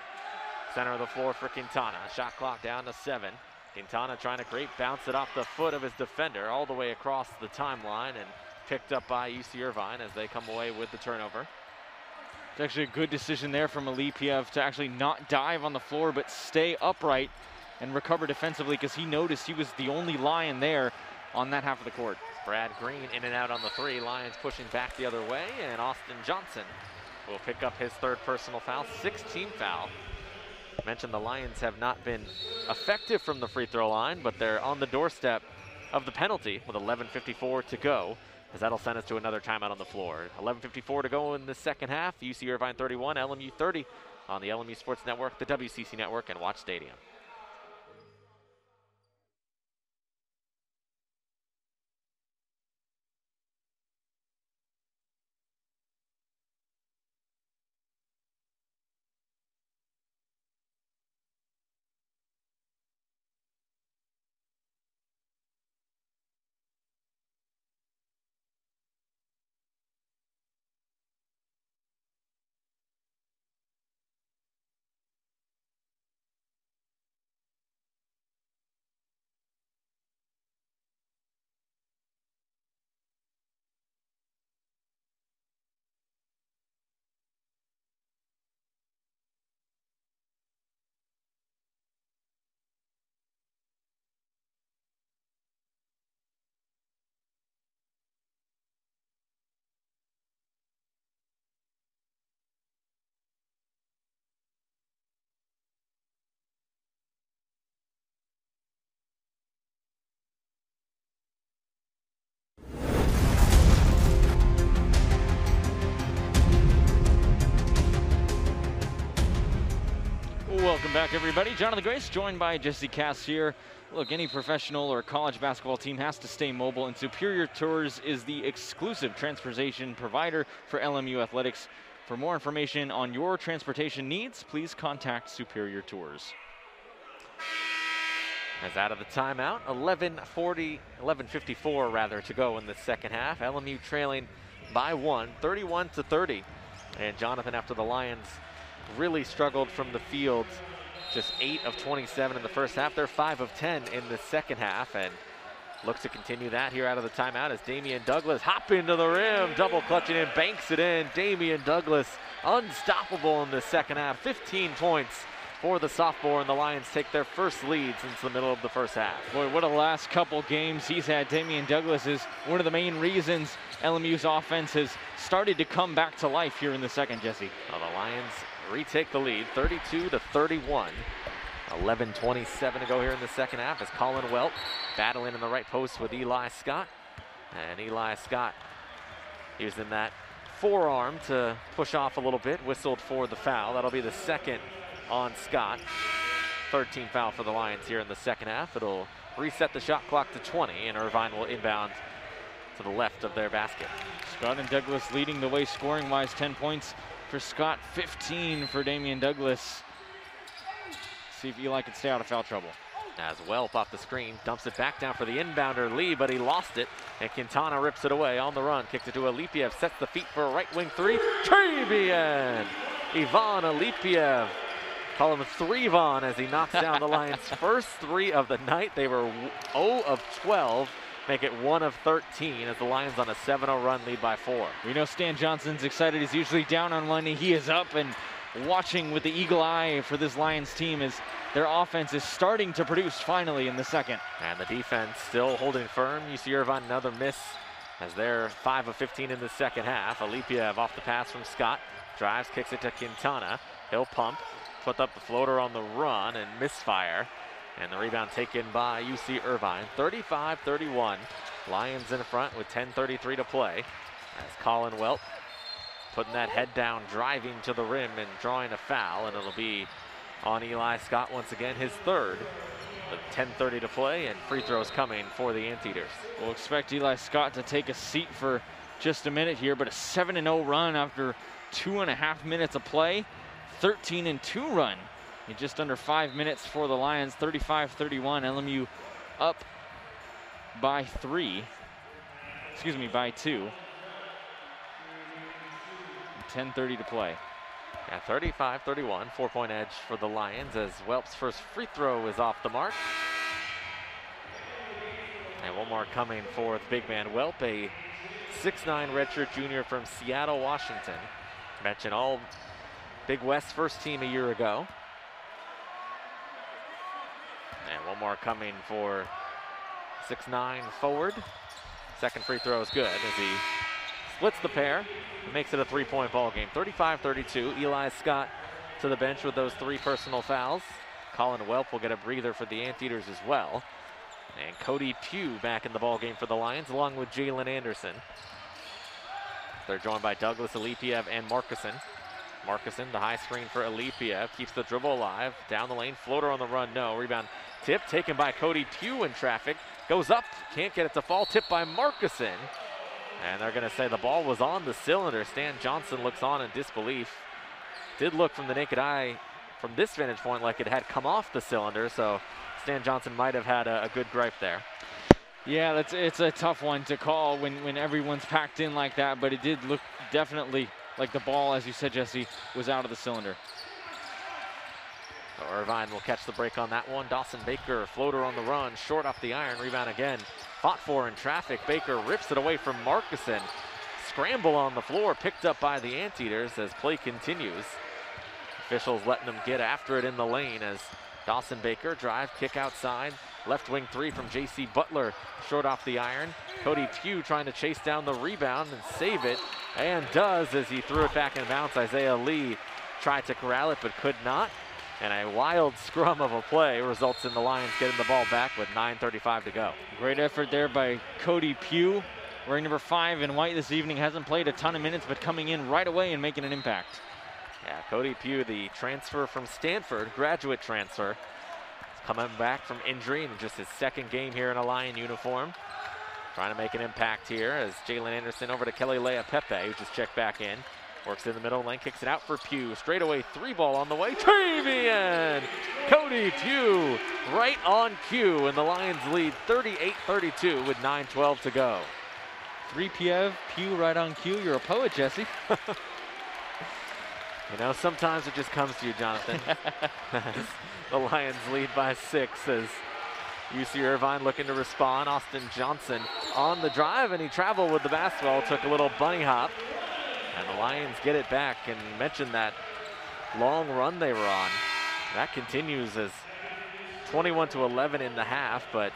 center of the floor for Quintana. Shot clock down to seven. Quintana trying to create, bounce it off the foot of his defender all the way across the timeline and picked up by UC Irvine as they come away with the turnover. It's actually a good decision there from Alipiev to actually not dive on the floor but stay upright and recover defensively because he noticed he was the only Lion there on that half of the court. Brad Greene in and out on the three. Lions pushing back the other way, and Austin Johnson will pick up his third personal foul, 16 foul. Mentioned the Lions have not been effective from the free throw line, but they're on the doorstep of the penalty with 11.54 to go, as that'll send us to another timeout on the floor. 11.54 to go in the second half. UC Irvine 31, LMU 30 on the LMU Sports Network, the WCC Network, and Watch Stadium. Welcome back, everybody. Jonathan Grace joined by Jesse Cass here. Look, any professional or college basketball team has to stay mobile, and Superior Tours is the exclusive transportation provider for LMU athletics. For more information on your transportation needs, please contact Superior Tours. As out of the timeout, 11:40, 11:54 rather to go in the second half. LMU trailing by one, 31 to 30. And Jonathan, after the Lions really struggled from the field, just eight of 27 in the first half. They're five of 10 in the second half, and looks to continue that here out of the timeout as Dameane Douglas hop into the rim, double clutching and banks it in. Dameane Douglas unstoppable in the second half, 15 points for the sophomore, and the Lions take their first lead since the middle of the first half. Boy, what a last couple games he's had. Dameane Douglas is one of the main reasons LMU's offense has started to come back to life here in the second, Jesse. Well, the Lions retake the lead, 32 to 31. 11:27 to go here in the second half as Collin Welp battling in the right post with Eli Scott. And Eli Scott using that forearm to push off a little bit, whistled for the foul. That'll be the second on Scott. 13 foul for the Lions here in the second half. It'll reset the shot clock to 20, and Irvine will inbound to the left of their basket. Scott and Douglas leading the way scoring wise, 10 points for Scott, 15 for Dameane Douglas. See if Eli can stay out of foul trouble. As Welp off the screen, dumps it back down for the inbounder Lee, but he lost it. And Quintana rips it away on the run. Kicks it to Alipiev, sets the feet for a right wing three. Trevian! Ivan Alipiev. Call him three Threevon as he knocks down the Lions' first three of the night. They were 0 of 12 make it 1 of 13 as the Lions on a 7-0 run lead by four. We know Stan Johnson's excited. He's usually down on one. He is up and watching with the eagle eye for this Lions team as their offense is starting to produce finally in the second. And the defense still holding firm. UC Irvine another miss as they're 5 of 15 in the second half. Alipiev off the pass from Scott. Drives, kicks it to Quintana. He'll pump, put up the floater on the run and misfire. And the rebound taken by UC Irvine. 35-31. Lions in front with 10.33 to play. As Collin Welp putting that head down, driving to the rim and drawing a foul. And it'll be on Eli Scott once again, his third. With 10.30 to play and free throws coming for the Anteaters. We'll expect Eli Scott to take a seat for just a minute here, but a 7-0 run after two and a half minutes of play. 13 and 2 run in just under five minutes for the Lions, 35-31. LMU up by three. Excuse me, by two. 10.30 to play. Yeah, 35-31, four-point edge for the Lions as Welp's first free throw is off the mark. And one more coming for the big man Welp, a 6'9 redshirt junior from Seattle, Washington. Mentioned all Big West first team a year ago. And one more coming for 6'9 forward. Second free throw is good as he splits the pair and makes it a three-point ball game. 35-32. Eli Scott to the bench with those three personal fouls. Collin Welp will get a breather for the Anteaters as well. And Cody Pugh back in the ball game for the Lions, along with Jalen Anderson. They're joined by Douglas Alipiev and Markusson. Markusson, the high screen for Alipiev, keeps the dribble alive. Down the lane, floater on the run, no. Rebound tip taken by Cody Pugh in traffic. Goes up, can't get it to fall. Tip by Markusson. And they're going to say the ball was on the cylinder. Stan Johnson looks on in disbelief. Did look from the naked eye from this vantage point like it had come off the cylinder, so Stan Johnson might have had a, a good gripe there. Yeah, that's it's a tough one to call when, when everyone's packed in like that, but it did look definitely like the ball, as you said, Jesse, was out of the cylinder. Irvine will catch the break on that one. Dawson Baker, floater on the run, short off the iron, rebound again. Fought for in traffic. Baker rips it away from Markusson. Scramble on the floor, picked up by the Anteaters as play continues. Officials letting them get after it in the lane as Dawson Baker drive, kick outside. Left wing three from J.C. Butler, short off the iron. Cody Pugh trying to chase down the rebound and save it, and does as he threw it back in bounds. Isaiah Lee tried to corral it but could not. And a wild scrum of a play results in the Lions getting the ball back with 9.35 to go. Great effort there by Cody Pugh. Wearing number five in white this evening. Hasn't played a ton of minutes, but coming in right away and making an impact. Yeah, Cody Pugh, the transfer from Stanford, graduate transfer, is coming back from injury in just his second game here in a Lion uniform. Trying to make an impact here as Jalen Anderson over to Keli Leaupepe, who just checked back in. Works in the middle lane, kicks it out for Pugh. Straightaway three ball on the way. Travian! Cody Pugh right on cue, and the Lions lead 38-32 with 9-12 to go. 3 Piev, Pew right on cue. You're a poet, Jesse. You know, sometimes it just comes to you, Jonathan. the Lions lead by six as UC Irvine looking to respond. Austin Johnson on the drive, and he traveled with the basketball, took a little bunny hop. And the Lions get it back and mentioned that long run they were on. That continues as 21 to 11 in the half, but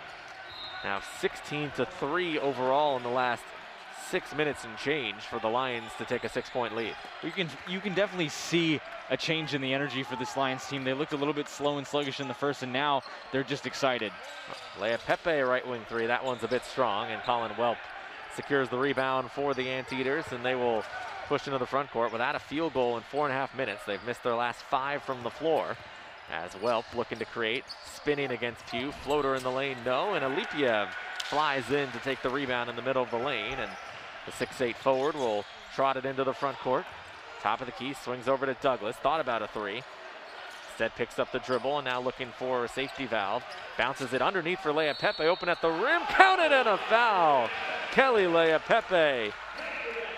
now 16 to 3 overall in the last six minutes and change for the Lions to take a six-point lead. You can you can definitely see a change in the energy for this Lions team. They looked a little bit slow and sluggish in the first, and now they're just excited. Leaupepe, right wing three. That one's a bit strong, and Collin Welp secures the rebound for the Anteaters, and they will push into the front court without a field goal in four and a half minutes. They've missed their last five from the floor. As Welp looking to create, spinning against Pugh. Floater in the lane, no, and Alipiev flies in to take the rebound in the middle of the lane, and the 6'8 forward will trot it into the front court. Top of the key, swings over to Douglas. Thought about a three. Instead picks up the dribble and now looking for a safety valve. Bounces it underneath for Leaupepe, Open at the rim. Counted and a foul. Keli Leaupepe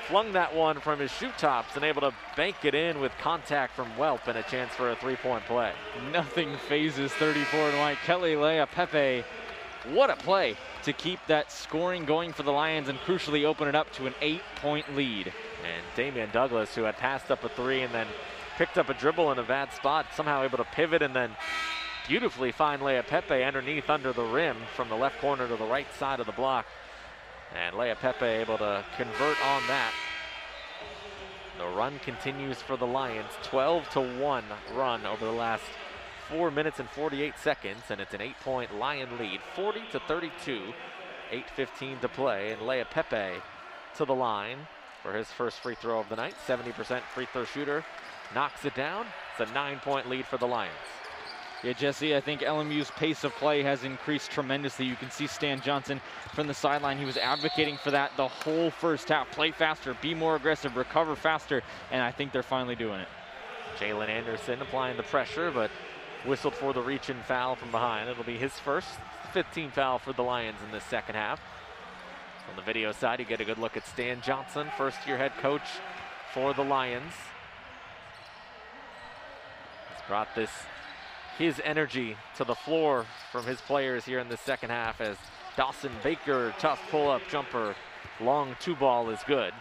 flung that one from his shoot tops and able to bank it in with contact from Welp and a chance for a three-point play. Nothing phases 34 and white. Keli Leaupepe, what a play to keep that scoring going for the Lions and crucially open it up to an eight-point lead. And Dameane Douglas, who had passed up a three and then picked up a dribble in a bad spot, somehow able to pivot and then beautifully find Leaupepe underneath under the rim from the left corner to the right side of the block. And Leaupepe able to convert on that. The run continues for the Lions, 12 to 1 run over the last four minutes and 48 seconds, and it's an eight-point Lion lead, 40 to 32, 8:15 to play, and Leaupepe to the line for his first free throw of the night. 70% free throw shooter, knocks it down. It's a nine-point lead for the Lions. Yeah, Jesse, I think LMU's pace of play has increased tremendously. You can see Stan Johnson from the sideline. He was advocating for that the whole first half. Play faster, be more aggressive, recover faster, and I think they're finally doing it. Jalen Anderson applying the pressure, but whistled for the reach and foul from behind. It'll be his first 15 foul for the Lions in this second half. On the video side, you get a good look at Stan Johnson, first year head coach for the Lions. He's brought this his energy to the floor from his players here in the second half as Dawson Baker, tough pull-up jumper, long two ball is good.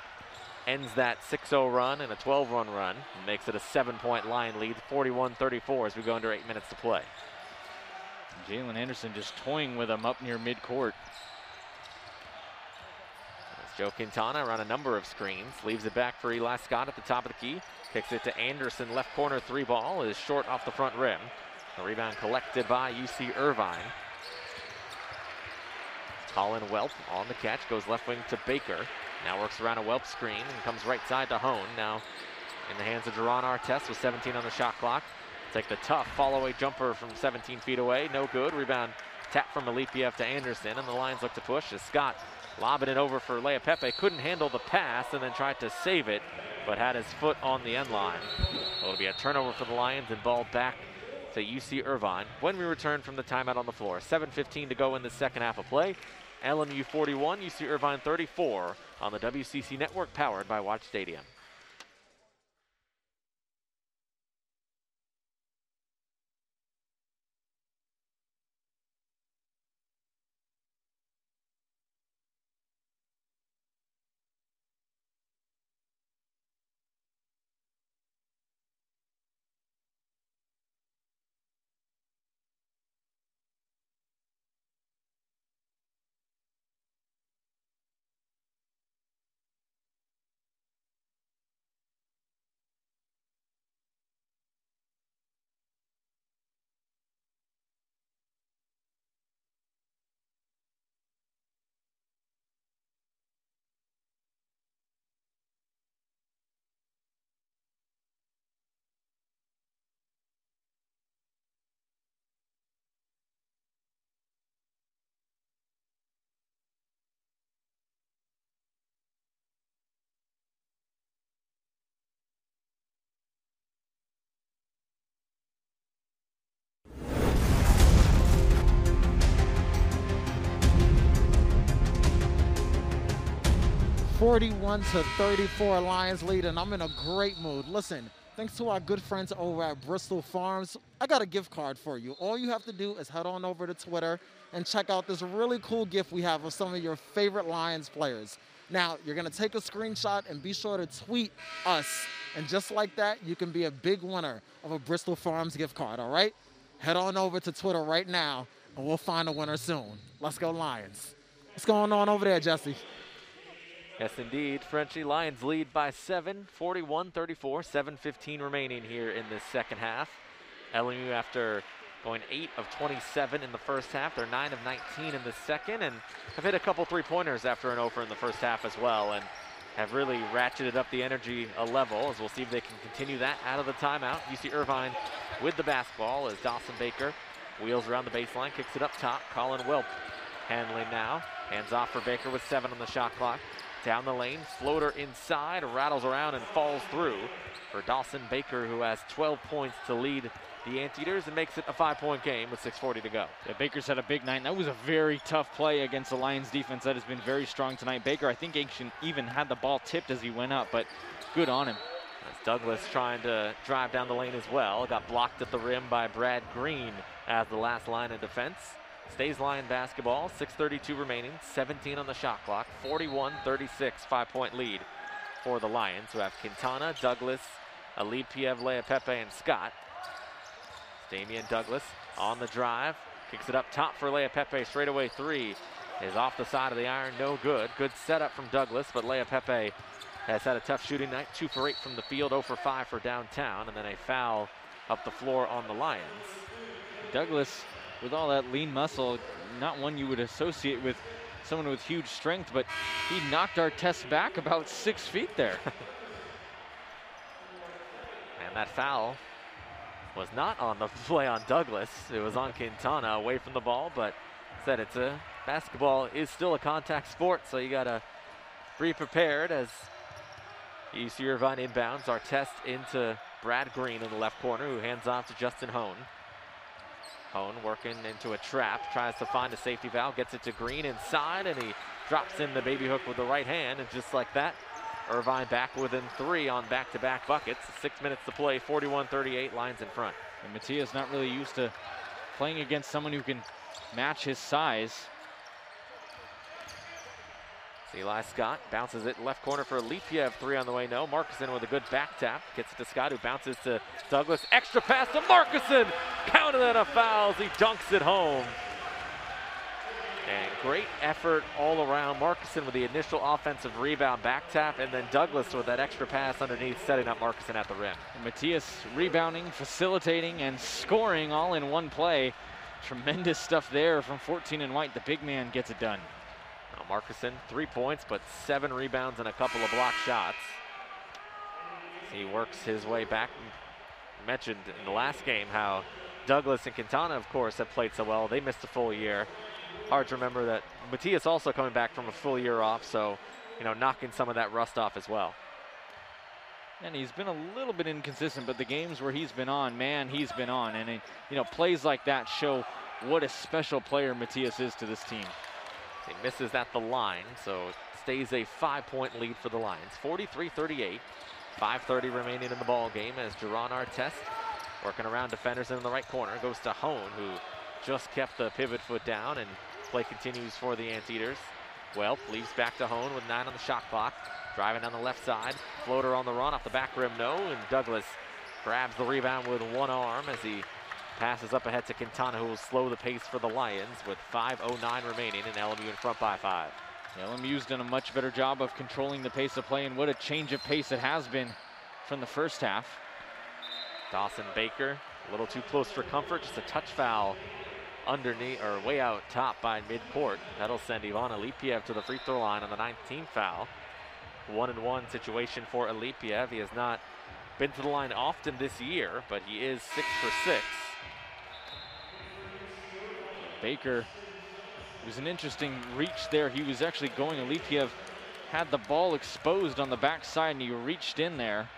Ends that 6-0 run and a 12-run run. Makes it a seven-point Lion lead, 41-34 as we go under eight minutes to play. Jalen Anderson just toying with him up near midcourt. Joe Quintana around a number of screens, leaves it back for Eli Scott at the top of the key. Kicks it to Anderson, left corner three ball is short off the front rim. The rebound collected by UC Irvine. Colin Welp on the catch, goes left wing to Baker. Now works around a Welp screen and comes right side to Hohn. Now in the hands of Jeron Artest with 17 on the shot clock. Take the tough fall away jumper from 17 feet away. No good. Rebound tap from Alipiev to Anderson. And the Lions look to push as Scott lobbing it over for Leaupepe. Couldn't handle the pass and then tried to save it, but had his foot on the end line. It'll be a turnover for the Lions and ball back to UC Irvine when we return from the timeout on the floor. 7.15 to go in the second half of play. LMU 41, UC Irvine 34 on the WCC network powered by Watch Stadium. 41 to 34 Lions lead, and I'm in a great mood. Listen, thanks to our good friends over at Bristol Farms, I got a gift card for you. All you have to do is head on over to Twitter and check out this really cool gift we have of some of your favorite Lions players. Now, you're going to take a screenshot and be sure to tweet us. And just like that, you can be a big winner of a Bristol Farms gift card, all right? Head on over to Twitter right now, and we'll find a winner soon. Let's go, Lions. What's going on over there, Jesse? Yes, indeed. Frenchy Lions lead by seven, 41 34, 7.15 remaining here in the second half. LMU, after going 8 of 27 in the first half, they're 9 of 19 in the second, and have hit a couple three pointers after an over in the first half as well, and have really ratcheted up the energy a level as we'll see if they can continue that out of the timeout. UC Irvine with the basketball as Dawson Baker wheels around the baseline, kicks it up top. Collin Welp handling now. Hands off for Baker with seven on the shot clock. Down the lane, floater inside, rattles around and falls through for Dawson Baker, who has 12 points to lead the Anteaters and makes it a five-point game with 6.40 to go. Yeah, Baker's had a big night. That was a very tough play against the Lions defense that has been very strong tonight. Baker, I think, even had the ball tipped as he went up, but good on him. As Douglas trying to drive down the lane as well. Got blocked at the rim by Brad Greene as the last line of defense. Stays Lion basketball, 6.32 remaining, 17 on the shot clock, 41-36, five-point lead for the Lions, who have Quintana, Douglas, Alipiev, Leaupepe, and Scott. Damian Douglas on the drive, kicks it up top for Leaupepe, straightaway three is off the side of the iron, no good. Good setup from Douglas, but Leaupepe has had a tough shooting night, two for eight from the field, 0 for five for downtown, and then a foul up the floor on the Lions. Douglas with all that lean muscle, not one you would associate with someone with huge strength, but he knocked Artest back about six feet there. and that foul was not on the play on Douglas. It was on Quintana away from the ball, but said it's a basketball is still a contact sport, so you gotta be prepared as UC Irvine inbounds. Artest into Brad Greene in the left corner, who hands off to Justin Hohn. Hohn working into a trap, tries to find a safety valve, gets it to Greene inside, and he drops in the baby hook with the right hand, and just like that, Irvine back within three on back-to-back -back buckets. Six minutes to play, 41-38, lines in front. And Mattias not really used to playing against someone who can match his size. Eli Scott bounces it left corner for Lipiev. Three on the way, no. Markusson with a good back tap. Gets it to Scott, who bounces to Douglas. Extra pass to Markusson. Counted on a foul as he dunks it home. And great effort all around. Markusson with the initial offensive rebound back tap, and then Douglas with that extra pass underneath, setting up Markusson at the rim. Mattias rebounding, facilitating, and scoring all in one play. Tremendous stuff there from 14 and White. The big man gets it done. Now Markusson, three points, but seven rebounds and a couple of block shots. He works his way back. Mentioned in the last game how Douglas and Quintana, of course, have played so well. They missed a full year. Hard to remember that Mattias also coming back from a full year off, so, you know, knocking some of that rust off as well. And he's been a little bit inconsistent, but the games where he's been on, man, he's been on. And, you know, plays like that show what a special player Mattias is to this team. He misses at the line, so stays a five-point lead for the Lions. 43-38. 5.30 remaining in the ball game as Jeron Artest working around defenders in the right corner. Goes to Hohn, who just kept the pivot foot down, and play continues for the Anteaters. Well, leaves back to Hohn with nine on the shot clock. Driving down the left side. Floater on the run off the back rim, no. And Douglas grabs the rebound with one arm as he Passes up ahead to Quintana, who will slow the pace for the Lions with 5.09 remaining and LMU in front by five. LMU's done a much better job of controlling the pace of play, and what a change of pace it has been from the first half. Dawson Baker, a little too close for comfort, just a touch foul underneath or way out top by midcourt. That'll send Ivan Alipiev to the free throw line on the 19th foul. One and one situation for Alipiev. He has not been to the line often this year, but he is six for six. Baker, it was an interesting reach there. He was actually going, Alipiev had the ball exposed on the backside and he reached in there.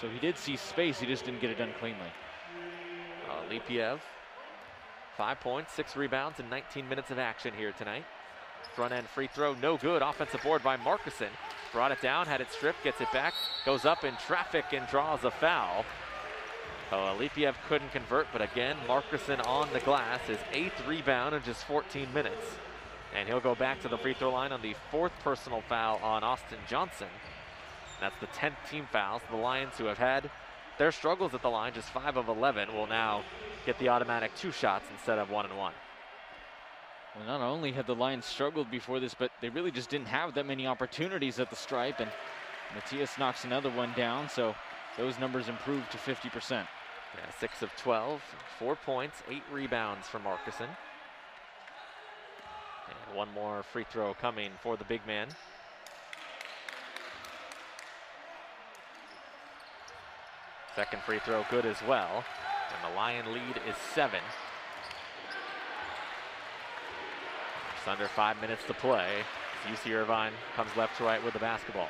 So he did see space, he just didn't get it done cleanly. Uh, Lipiev, five points, six rebounds, and 19 minutes of action here tonight. Front end free throw, no good. Offensive board by Markusson. brought it down, had it stripped, gets it back, goes up in traffic and draws a foul. So Alipiev couldn't convert, but again, Markusson on the glass, his eighth rebound in just 14 minutes. And he'll go back to the free throw line on the fourth personal foul on Austin Johnson. That's the 10th team foul. So the Lions, who have had their struggles at the line, just 5 of 11, will now get the automatic two shots instead of one and one. Well, not only had the Lions struggled before this, but they really just didn't have that many opportunities at the stripe. And Mattias knocks another one down, so those numbers improved to 50%. Yeah, 6 of 12, 4 points, 8 rebounds for Markusson. And one more free throw coming for the big man. Second free throw good as well. And the Lion lead is seven. Just under five minutes to play. UC Irvine comes left to right with the basketball.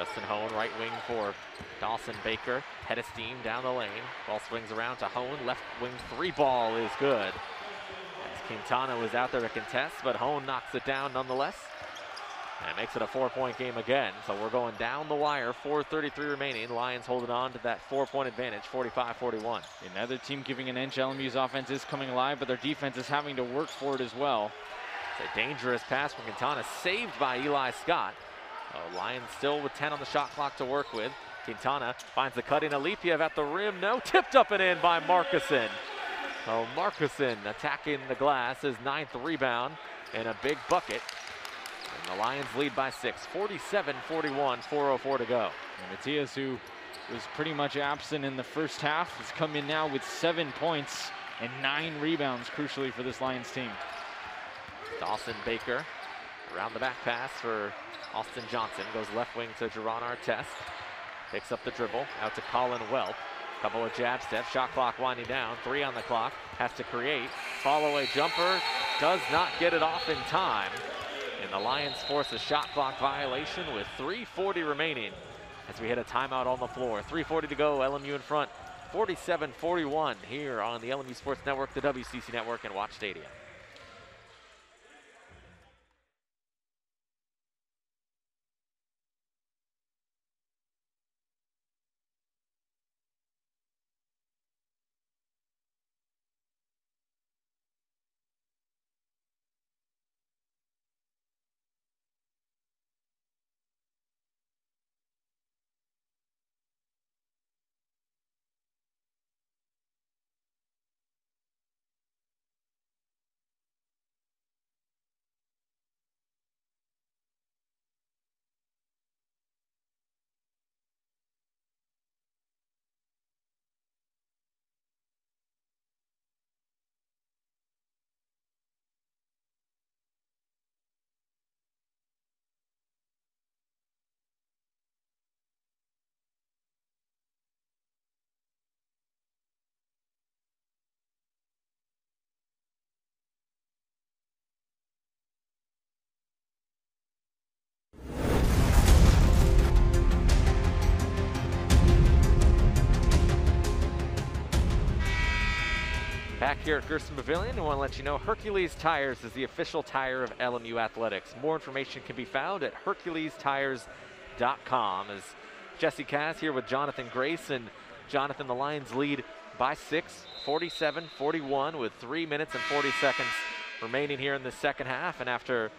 Justin Hohn, right wing for Dawson Baker. Head of steam down the lane. Ball swings around to Hohn. Left wing three ball is good. As Quintana was out there to contest, but Hohn knocks it down nonetheless. And makes it a four-point game again. So we're going down the wire, 4.33 remaining. Lions holding on to that four-point advantage, 45-41. Another team giving an inch. LMU's offense is coming alive, but their defense is having to work for it as well. It's a dangerous pass from Quintana, saved by Eli Scott. Oh, Lions still with 10 on the shot clock to work with. Quintana finds the cutting in Alipiev at the rim. No, tipped up and in by Markusson. Oh, Markusson attacking the glass, his ninth rebound and a big bucket. And the Lions lead by six, 47-41, 4.04 to go. And Mattias, who was pretty much absent in the first half, has come in now with seven points and nine rebounds, crucially for this Lions team. Dawson Baker around the back pass for Austin Johnson. Goes left wing to Jeron Artest. Picks up the dribble out to Collin Welp. Couple of jab steps, shot clock winding down, three on the clock, has to create. Fall away jumper, does not get it off in time. And the Lions force a shot clock violation with 3.40 remaining as we hit a timeout on the floor. 3.40 to go, LMU in front, 47-41 here on the LMU Sports Network, the WCC Network, and Watch Stadium. Here at Gersten Pavilion, I want to let you know Hercules Tires is the official tire of LMU Athletics. More information can be found at herculestires.com. As Jesse Cass here with Jonathan Grace, and Jonathan, the Lions lead by six, 47-41 with three minutes and 40 seconds remaining here in the second half. And after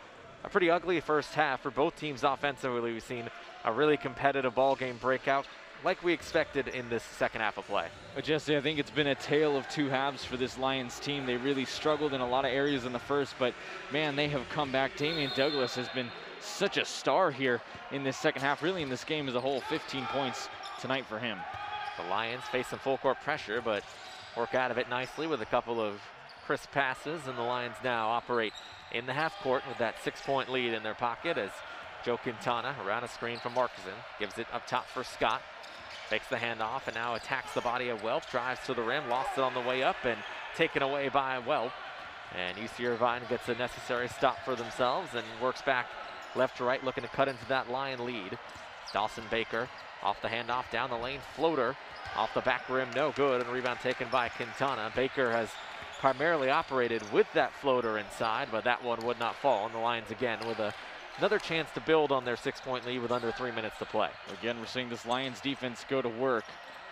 a pretty ugly first half for both teams offensively, we've seen a really competitive ball game breakout like we expected in this second half of play. But Jesse, I think it's been a tale of two halves for this Lions team. They really struggled in a lot of areas in the first, but man, they have come back. Dameane Douglas has been such a star here in this second half, really in this game as a whole. 15 points tonight for him. The Lions face some full court pressure, but work out of it nicely with a couple of crisp passes, and the Lions now operate in the half court with that six point lead in their pocket as Joe Quintana around a screen from Markusson gives it up top for Scott. Fakes the handoff and now attacks the body of Welp. Drives to the rim, lost it on the way up and taken away by Welp. And UC Irvine gets a necessary stop for themselves and works back left to right, looking to cut into that Lion lead. Dawson Baker off the handoff, down the lane, floater off the back rim, no good, and rebound taken by Quintana. Baker has primarily operated with that floater inside, but that one would not fall. And the Lions again with a another chance to build on their six-point lead with under three minutes to play. Again, we're seeing this Lions defense go to work.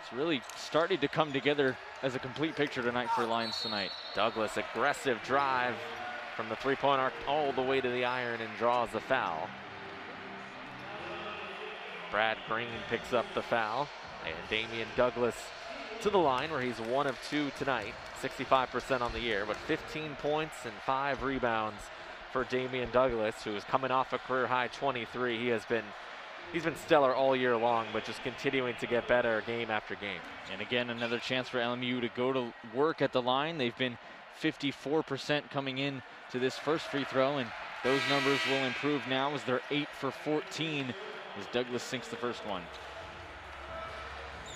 It's really starting to come together as a complete picture tonight for Lions tonight. Douglas, aggressive drive from the three-point arc all the way to the iron and draws the foul. Brad Greene picks up the foul, and Dameane Douglas to the line where he's one of two tonight, 65% on the year, but 15 points and five rebounds for Dameane Douglas, who is coming off a career high 23. He has been he's been stellar all year long, but just continuing to get better game after game. And again, another chance for LMU to go to work at the line. They've been 54% coming in to this first free throw, and those numbers will improve now as they're 8 for 14 as Douglas sinks the first one.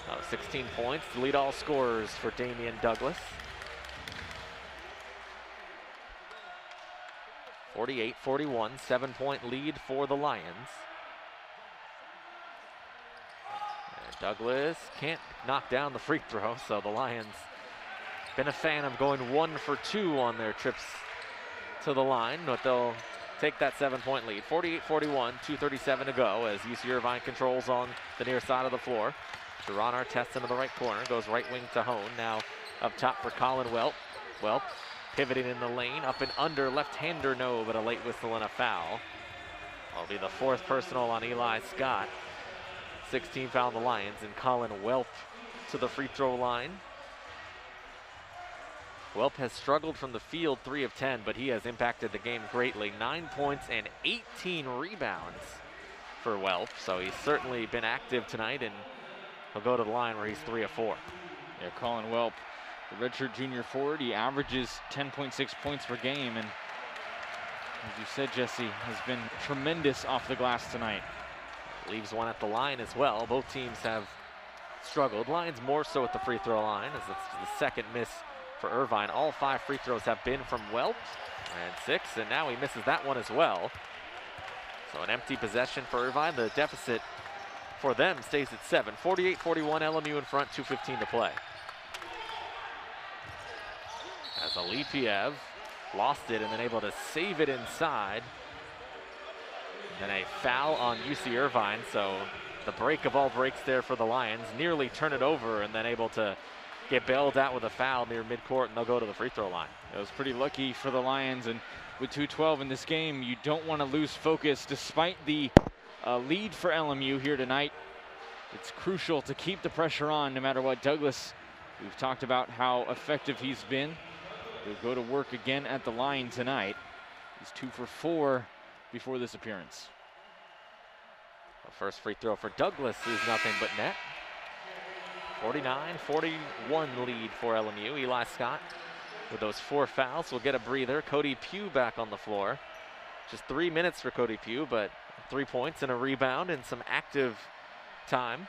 Uh, 16 points to lead all scorers for Dameane Douglas. 48-41, seven-point lead for the Lions. And Douglas can't knock down the free throw, so the Lions been a fan of going one for two on their trips to the line, but they'll take that seven-point lead. 48-41, 2.37 to go as UC Irvine controls on the near side of the floor. Jeron Artest into the right corner, goes right wing to Hohn. Now up top for Collin Welp. Welp pivoting in the lane, up and under, left-hander no, but a late whistle and a foul. I'll be the fourth personal on Eli Scott. 16 foul the Lions, and Collin Welp to the free throw line. Welp has struggled from the field, 3 of 10, but he has impacted the game greatly. 9 points and 18 rebounds for Welp, so he's certainly been active tonight, and he'll go to the line where he's 3 of 4. Yeah, Collin Welp, the redshirt junior forward, he averages 10.6 points per game, and as you said, Jesse, has been tremendous off the glass tonight. Leaves one at the line as well. Both teams have struggled. Lions more so at the free throw line as it's the second miss for Irvine. All five free throws have been from Welp and six, and now he misses that one as well. So an empty possession for Irvine. The deficit for them stays at seven. 48-41 LMU in front, 2.15 to play. As Alipiev lost it and then able to save it inside. And then a foul on UC Irvine, so the break of all breaks there for the Lions. Nearly turn it over and then able to get bailed out with a foul near midcourt and they'll go to the free throw line. It was pretty lucky for the Lions and with 212 in this game, you don't want to lose focus despite the uh, lead for LMU here tonight. It's crucial to keep the pressure on no matter what. Douglas, we've talked about how effective he's been. He'll go to work again at the line tonight. He's two for four before this appearance. The first free throw for Douglas is nothing but net. 49-41 lead for LMU. Eli Scott with those four fouls will get a breather. Cody Pugh back on the floor. Just three minutes for Cody Pugh, but three points and a rebound and some active time.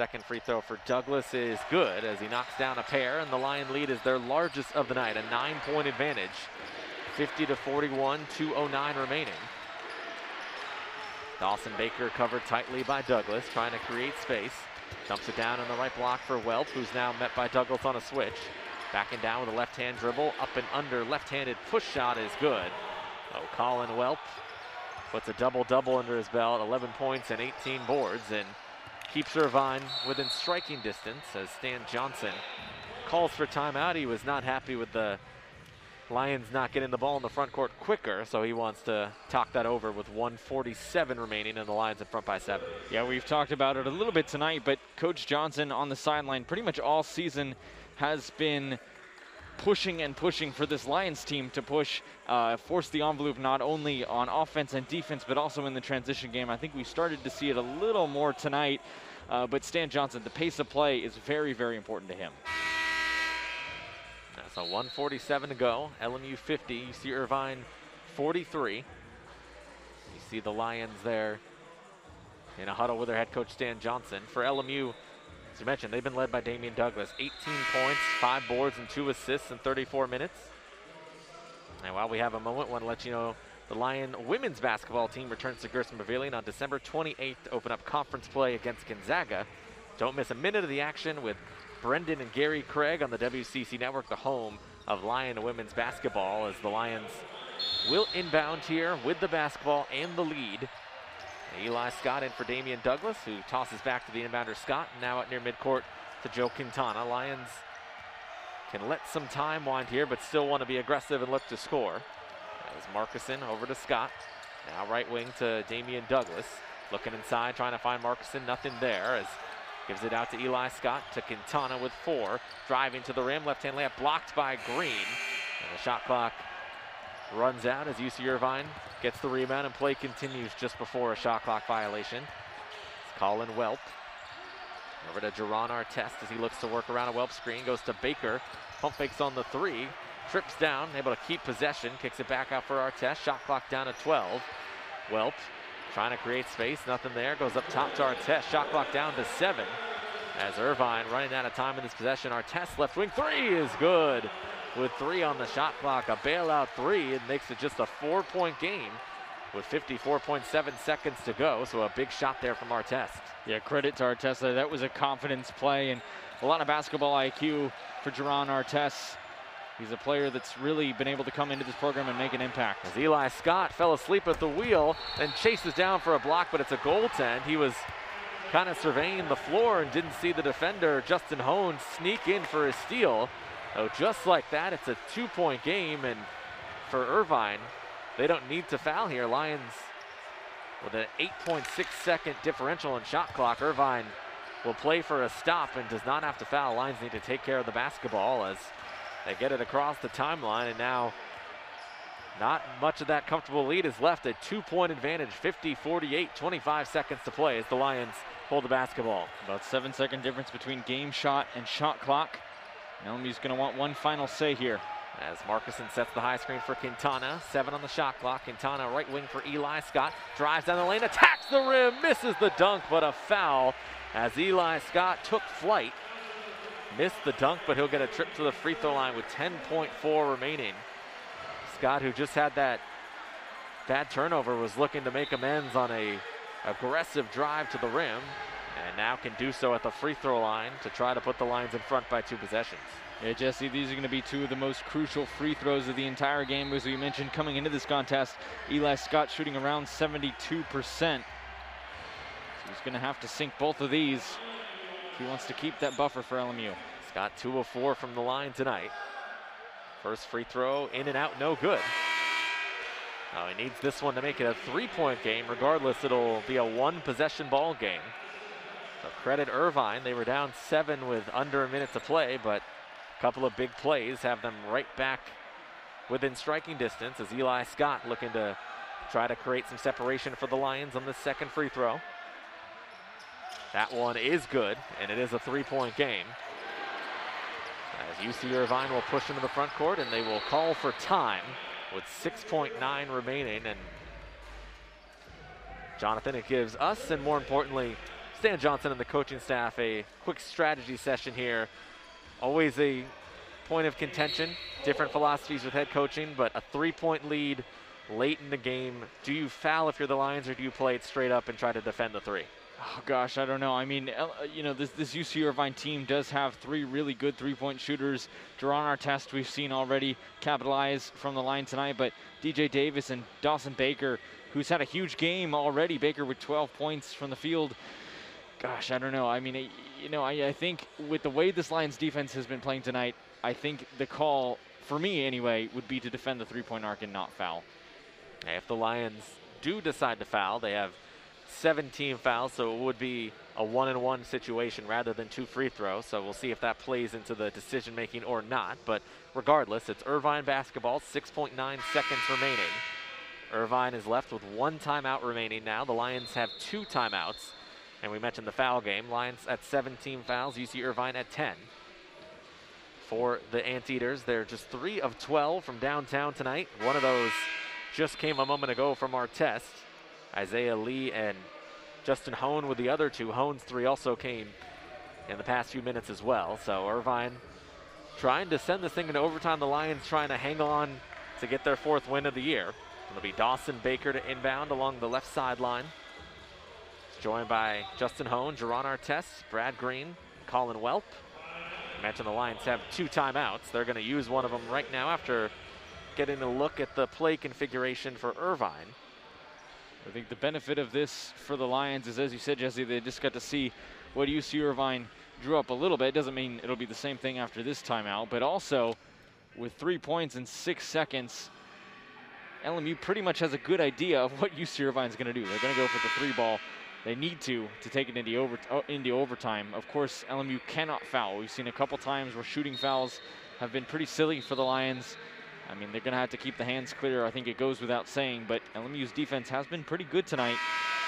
Second free throw for Douglas is good as he knocks down a pair, and the Lion lead is their largest of the night, a nine-point advantage. 50 to 41, 209 remaining. Dawson Baker covered tightly by Douglas, trying to create space. Dumps it down on the right block for Welp, who's now met by Douglas on a switch. Backing down with a left-hand dribble, up and under, left-handed push shot is good. Oh, Collin Welp puts a double-double under his belt, 11 points and 18 boards, and keeps Irvine within striking distance as Stan Johnson calls for timeout. He was not happy with the Lions not getting the ball in the front court quicker, so he wants to talk that over with 147 remaining and the Lions in front by seven. Yeah, we've talked about it a little bit tonight, but Coach Johnson on the sideline pretty much all season has been pushing and pushing for this Lions team to push, uh, force the envelope not only on offense and defense, but also in the transition game. I think we started to see it a little more tonight, uh, but Stan Johnson, the pace of play is very, very important to him. That's a 147 to go. LMU 50. You see Irvine 43. You see the Lions there in a huddle with their head coach Stan Johnson. For LMU, you mentioned, they've been led by Dameane Douglas. 18 points, five boards, and two assists in 34 minutes. And while we have a moment, want to let you know the Lion women's basketball team returns to Gersten Pavilion on December 28th to open up conference play against Gonzaga. Don't miss a minute of the action with Brendan and Gary Craig on the WCC Network, the home of Lion women's basketball, as the Lions will inbound here with the basketball and the lead. Eli Scott in for Dameane Douglas, who tosses back to the inbounder Scott, now out near midcourt to Joe Quintana. Lions can let some time wind here, but still want to be aggressive and look to score. As Markusson over to Scott. Now right wing to Dameane Douglas. Looking inside, trying to find Markusson. Nothing there as gives it out to Eli Scott to Quintana with four. Driving to the rim, left-hand layup blocked by Greene. And the shot clock runs out as UC Irvine gets the rebound and play continues just before a shot clock violation. Collin Welp. Over to Jeron Artest as he looks to work around a Welp screen. Goes to Baker. Pump fakes on the three. Trips down, able to keep possession. Kicks it back out for Artest. Shot clock down to 12. Welp trying to create space. Nothing there. Goes up top to Artest. Shot clock down to seven. As Irvine running out of time in this possession. Artest left wing three is good with three on the shot clock. A bailout three. It makes it just a four point game with 54.7 seconds to go. So a big shot there from Artest. Yeah, credit to Artest. That was a confidence play and a lot of basketball IQ for Jeron Artest. He's a player that's really been able to come into this program and make an impact. As Eli Scott fell asleep at the wheel and chases down for a block, but it's a goaltend. He was kind of surveying the floor and didn't see the defender, Justin Hohn, sneak in for a steal. Oh, just like that, it's a two-point game, and for Irvine, they don't need to foul here. Lions with an 8.6 second differential in shot clock. Irvine will play for a stop and does not have to foul. Lions need to take care of the basketball as they get it across the timeline, and now not much of that comfortable lead is left. A two-point advantage, 50-48, 25 seconds to play as the Lions hold the basketball. About seven second difference between game shot and shot clock. LMU's going to want one final say here. As Markusen sets the high screen for Quintana, seven on the shot clock. Quintana right wing for Eli Scott, drives down the lane, attacks the rim, misses the dunk, but a foul as Eli Scott took flight. Missed the dunk, but he'll get a trip to the free throw line with 10.4 remaining. Scott, who just had that bad turnover, was looking to make amends on a aggressive drive to the rim, and now can do so at the free throw line to try to put the Lions in front by two possessions. Yeah, Jesse, these are going to be two of the most crucial free throws of the entire game. As we mentioned, coming into this contest, Eli Scott shooting around 72%. So he's going to have to sink both of these if he wants to keep that buffer for LMU. Scott 2 of 4 from the line tonight. First free throw in and out, no good. Now he needs this one to make it a three-point game. Regardless, it'll be a one-possession ball game. So credit Irvine. They were down seven with under a minute to play, but a couple of big plays have them right back within striking distance as Eli Scott looking to try to create some separation for the Lions on the second free throw. That one is good, and it is a three-point game. As UC Irvine will push into the front court, and they will call for time with 6.9 remaining. And Jonathan, it gives us, and more importantly, Stan Johnson and the coaching staff, a quick strategy session here. Always a point of contention, different philosophies with head coaching, but a three-point lead late in the game. Do you foul if you're the Lions, or do you play it straight up and try to defend the three? Oh gosh, I don't know. I mean, uh, you know, this this UC Irvine team does have three really good three-point shooters. Jeron Artest we've seen already capitalize from the line tonight, but DJ Davis and Dawson Baker, who's had a huge game already. Baker with 12 points from the field. Gosh, I don't know. I mean, you know, I, I think with the way this Lions defense has been playing tonight, I think the call for me anyway would be to defend the three-point arc and not foul. If the Lions do decide to foul, they have 17 fouls, so it would be a one and one situation rather than two free throws. So we'll see if that plays into the decision making or not. But regardless, it's Irvine basketball, 6.9 seconds remaining. Irvine is left with one timeout remaining now. The Lions have two timeouts. And we mentioned the foul game. Lions at 17 fouls, UC Irvine at 10. For the Anteaters, they're just 3 of 12 from downtown tonight. One of those just came a moment ago from Artest. Isaiah Lee and Justin Hohn with the other two. Hohn's three also came in the past few minutes as well. So Irvine trying to send this thing into overtime. The Lions trying to hang on to get their fourth win of the year. It'll be Dawson Baker to inbound along the left sideline. Joined by Justin Hohn, Jeron Artest, Brad Greene, Collin Welp. I mentioned the Lions have two timeouts. They're going to use one of them right now after getting a look at the play configuration for Irvine. I think the benefit of this for the Lions is, as you said, Jesse, they just got to see what UC Irvine drew up a little bit. It Doesn't mean it'll be the same thing after this timeout, but also with three points in six seconds, LMU pretty much has a good idea of what UC Irvine's going to do. They're going to go for the three ball. They need to to take it into, over, uh, into overtime. Of course, LMU cannot foul. We've seen a couple times where shooting fouls have been pretty silly for the Lions. I mean, they're going to have to keep the hands clear. I think it goes without saying, but LMU's defense has been pretty good tonight.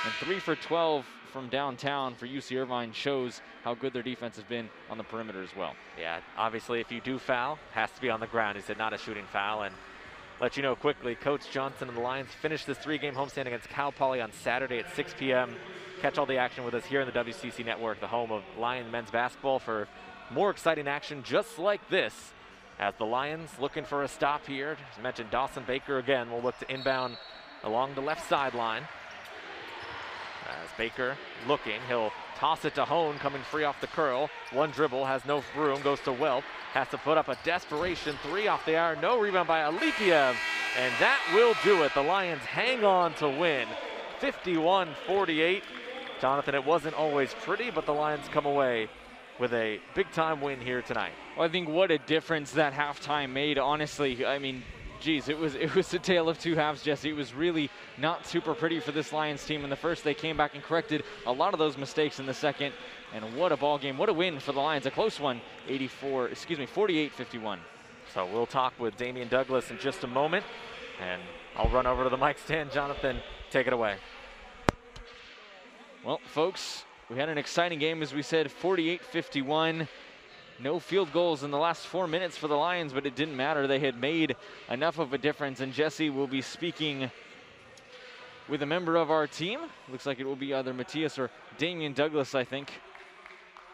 And three for 12 from downtown for UC Irvine shows how good their defense has been on the perimeter as well. Yeah, obviously, if you do foul, has to be on the ground. Is it not a shooting foul. And let you know quickly, Coach Johnson and the Lions finished this three-game homestand against Cal Poly on Saturday at 6 p.m. Catch all the action with us here in the WCC Network, the home of Lion men's basketball, for more exciting action just like this as the Lions looking for a stop here. As mentioned, Dawson Baker again will look to inbound along the left sideline. As Baker looking, he'll toss it to Hohn, coming free off the curl. One dribble, has no room, goes to Welp. Has to put up a desperation three off the iron. No rebound by Alipiev. And that will do it. The Lions hang on to win 51 48. Jonathan, it wasn't always pretty, but the Lions come away with a big time win here tonight. Well, I think what a difference that halftime made. Honestly, I mean, geez, it was it was a tale of two halves, Jesse. It was really not super pretty for this Lions team in the first. They came back and corrected a lot of those mistakes in the second. And what a ball game! What a win for the Lions. A close one, 84, excuse me, 48-51. So we'll talk with Dameane Douglas in just a moment, and I'll run over to the mic stand. Jonathan, take it away. Well, folks, we had an exciting game, as we said, 48-51. No field goals in the last four minutes for the Lions, but it didn't matter. They had made enough of a difference, and Jesse will be speaking with a member of our team. Looks like it will be either Mattias or Dameane Douglas, I think.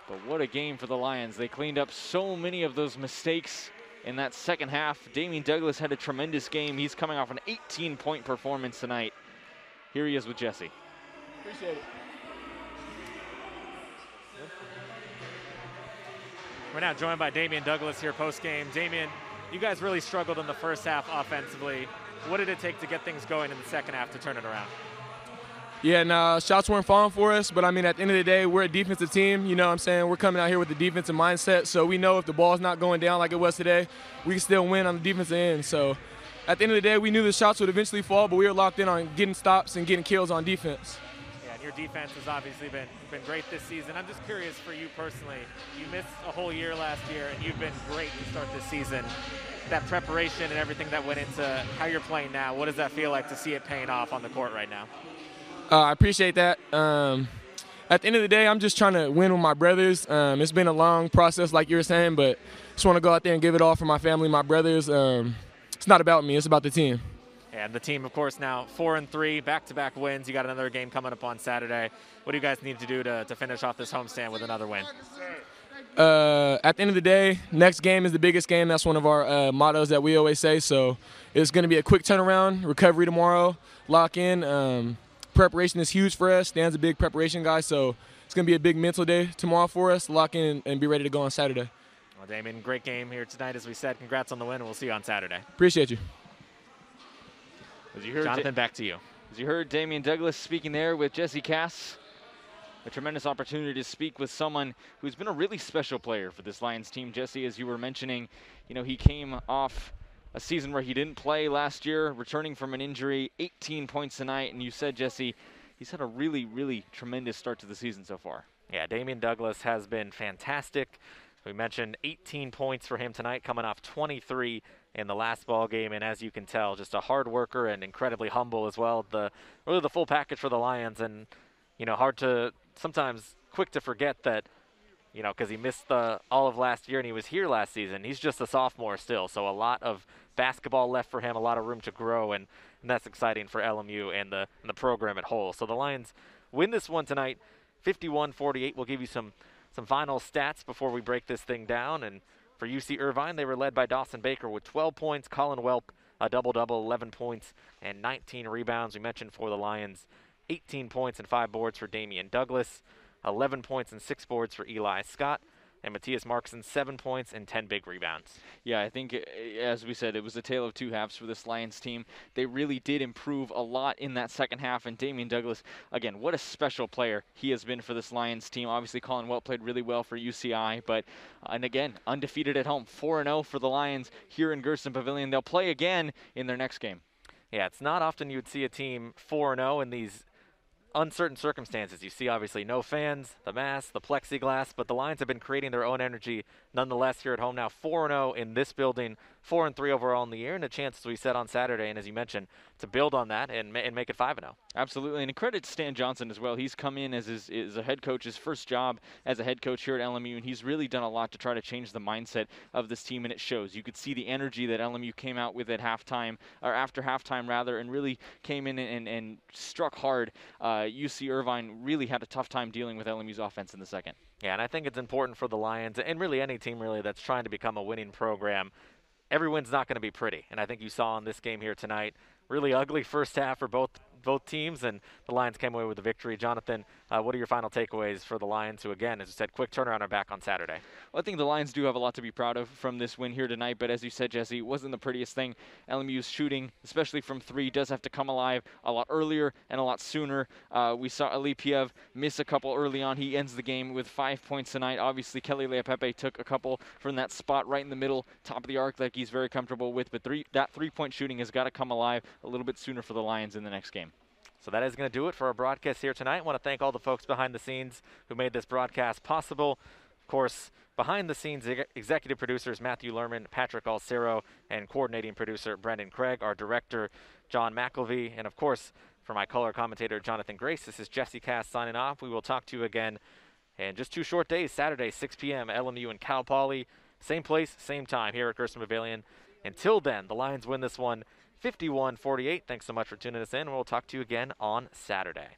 But what a game for the Lions. They cleaned up so many of those mistakes in that second half. Dameane Douglas had a tremendous game. He's coming off an 18-point performance tonight. Here he is with Jesse. Appreciate it. We're now joined by Dameane Douglas here post game. Dameane, you guys really struggled in the first half offensively. What did it take to get things going in the second half to turn it around? Yeah, nah, shots weren't falling for us, but I mean, at the end of the day, we're a defensive team. You know what I'm saying? We're coming out here with the defensive mindset, so we know if the ball's not going down like it was today, we can still win on the defensive end. So at the end of the day, we knew the shots would eventually fall, but we were locked in on getting stops and getting kills on defense. Your defense has obviously been, been great this season. I'm just curious for you personally. You missed a whole year last year, and you've been great to start this season. That preparation and everything that went into how you're playing now, what does that feel like to see it paying off on the court right now? Uh, I appreciate that. Um, at the end of the day, I'm just trying to win with my brothers. Um, it's been a long process, like you were saying, but just want to go out there and give it all for my family, my brothers. Um, it's not about me; it's about the team. And the team, of course, now four and three, back-to-back wins. You got another game coming up on Saturday. What do you guys need to do to, to finish off this homestand with another win? Uh, at the end of the day, next game is the biggest game. That's one of our uh, mottos that we always say. So it's going to be a quick turnaround, recovery tomorrow, lock in. Um, preparation is huge for us. Stan's a big preparation guy, so it's going to be a big mental day tomorrow for us. Lock in and be ready to go on Saturday. Well, Dameane, great game here tonight, as we said. Congrats on the win, we'll see you on Saturday. Appreciate you. As you heard, Jonathan, back to you. As you heard Dameane Douglas speaking there with Jesse Cass, a tremendous opportunity to speak with someone who's been a really special player for this Lions team. Jesse, as you were mentioning, you know, he came off a season where he didn't play last year, returning from an injury, 18 points tonight, and you said, Jesse, he's had a really, really tremendous start to the season so far. Yeah, Dameane Douglas has been fantastic. We mentioned 18 points for him tonight, coming off 23 in the last ball game, and as you can tell, just a hard worker and incredibly humble as well. The really the full package for the Lions, and you know, hard to sometimes quick to forget that you know, because he missed the all of last year and he was here last season. He's just a sophomore still, so a lot of basketball left for him, a lot of room to grow, and, and that's exciting for LMU and the and the program at whole. So the Lions win this one tonight, 51-48. We'll give you some some final stats before we break this thing down. And for UC Irvine, they were led by Dawson Baker with 12 points, Collin Welp a double double, 11 points and 19 rebounds. We mentioned for the Lions, 18 points and five boards for Dameane Douglas. 11 points and six boards for Eli Scott. And Mattias Markusson, seven points and 10 big rebounds. Yeah, I think, uh, as we said, it was a tale of two halves for this Lions team. They really did improve a lot in that second half, and Dameane Douglas, again, what a special player he has been for this Lions team. Obviously, Collin Welp played really well for UCI, but, uh, and again, undefeated at home, 4 and 0 for the Lions here in Gersten Pavilion. They'll play again in their next game. Yeah, it's not often you'd see a team 4 0 in these uncertain circumstances. You see, obviously, no fans, the mask, the plexiglass, but the Lions have been creating their own energy nonetheless here at home now 4 0 in this building, 4 and 3 overall in the year, and a chance, as we said on Saturday, and as you mentioned, to build on that and, and make it 5 and 0. Absolutely, and credit to Stan Johnson as well. He's come in as, his, as a head coach, his first job as a head coach here at LMU, and he's really done a lot to try to change the mindset of this team, and it shows. You could see the energy that LMU came out with at halftime, or after halftime rather, and really came in and, and, and struck hard. Uh, UC Irvine really had a tough time dealing with LMU's offense in the second. Yeah, and I think it's important for the Lions and really any team really that's trying to become a winning program. Every win's not going to be pretty, and I think you saw in this game here tonight, really ugly first half for both both teams, and the Lions came away with the victory. Jonathan, uh, what are your final takeaways for the Lions, who, again, as you said, quick turnaround are back on Saturday? Well, I think the Lions do have a lot to be proud of from this win here tonight, but as you said, Jesse, it wasn't the prettiest thing. LMU's shooting, especially from three, does have to come alive a lot earlier and a lot sooner. Uh, we saw Alipiev miss a couple early on. He ends the game with five points tonight. Obviously, Keli Leaupepe took a couple from that spot right in the middle, top of the arc, like he's very comfortable with, but three, that three-point shooting has got to come alive a little bit sooner for the Lions in the next game. So that is going to do it for our broadcast here tonight. I want to thank all the folks behind the scenes who made this broadcast possible. Of course, behind the scenes executive producers Matthew Lerman, Patrick Alcero, and coordinating producer Brendan Craig, our director John McElvey, and of course, for my color commentator Jonathan Grace, this is Jesse Cass signing off. We will talk to you again in just two short days, Saturday, 6 p.m., LMU and Cal Poly. Same place, same time here at Gersten Pavilion. Until then, the Lions win this one 51 48. Thanks so much for tuning us in. We'll talk to you again on Saturday.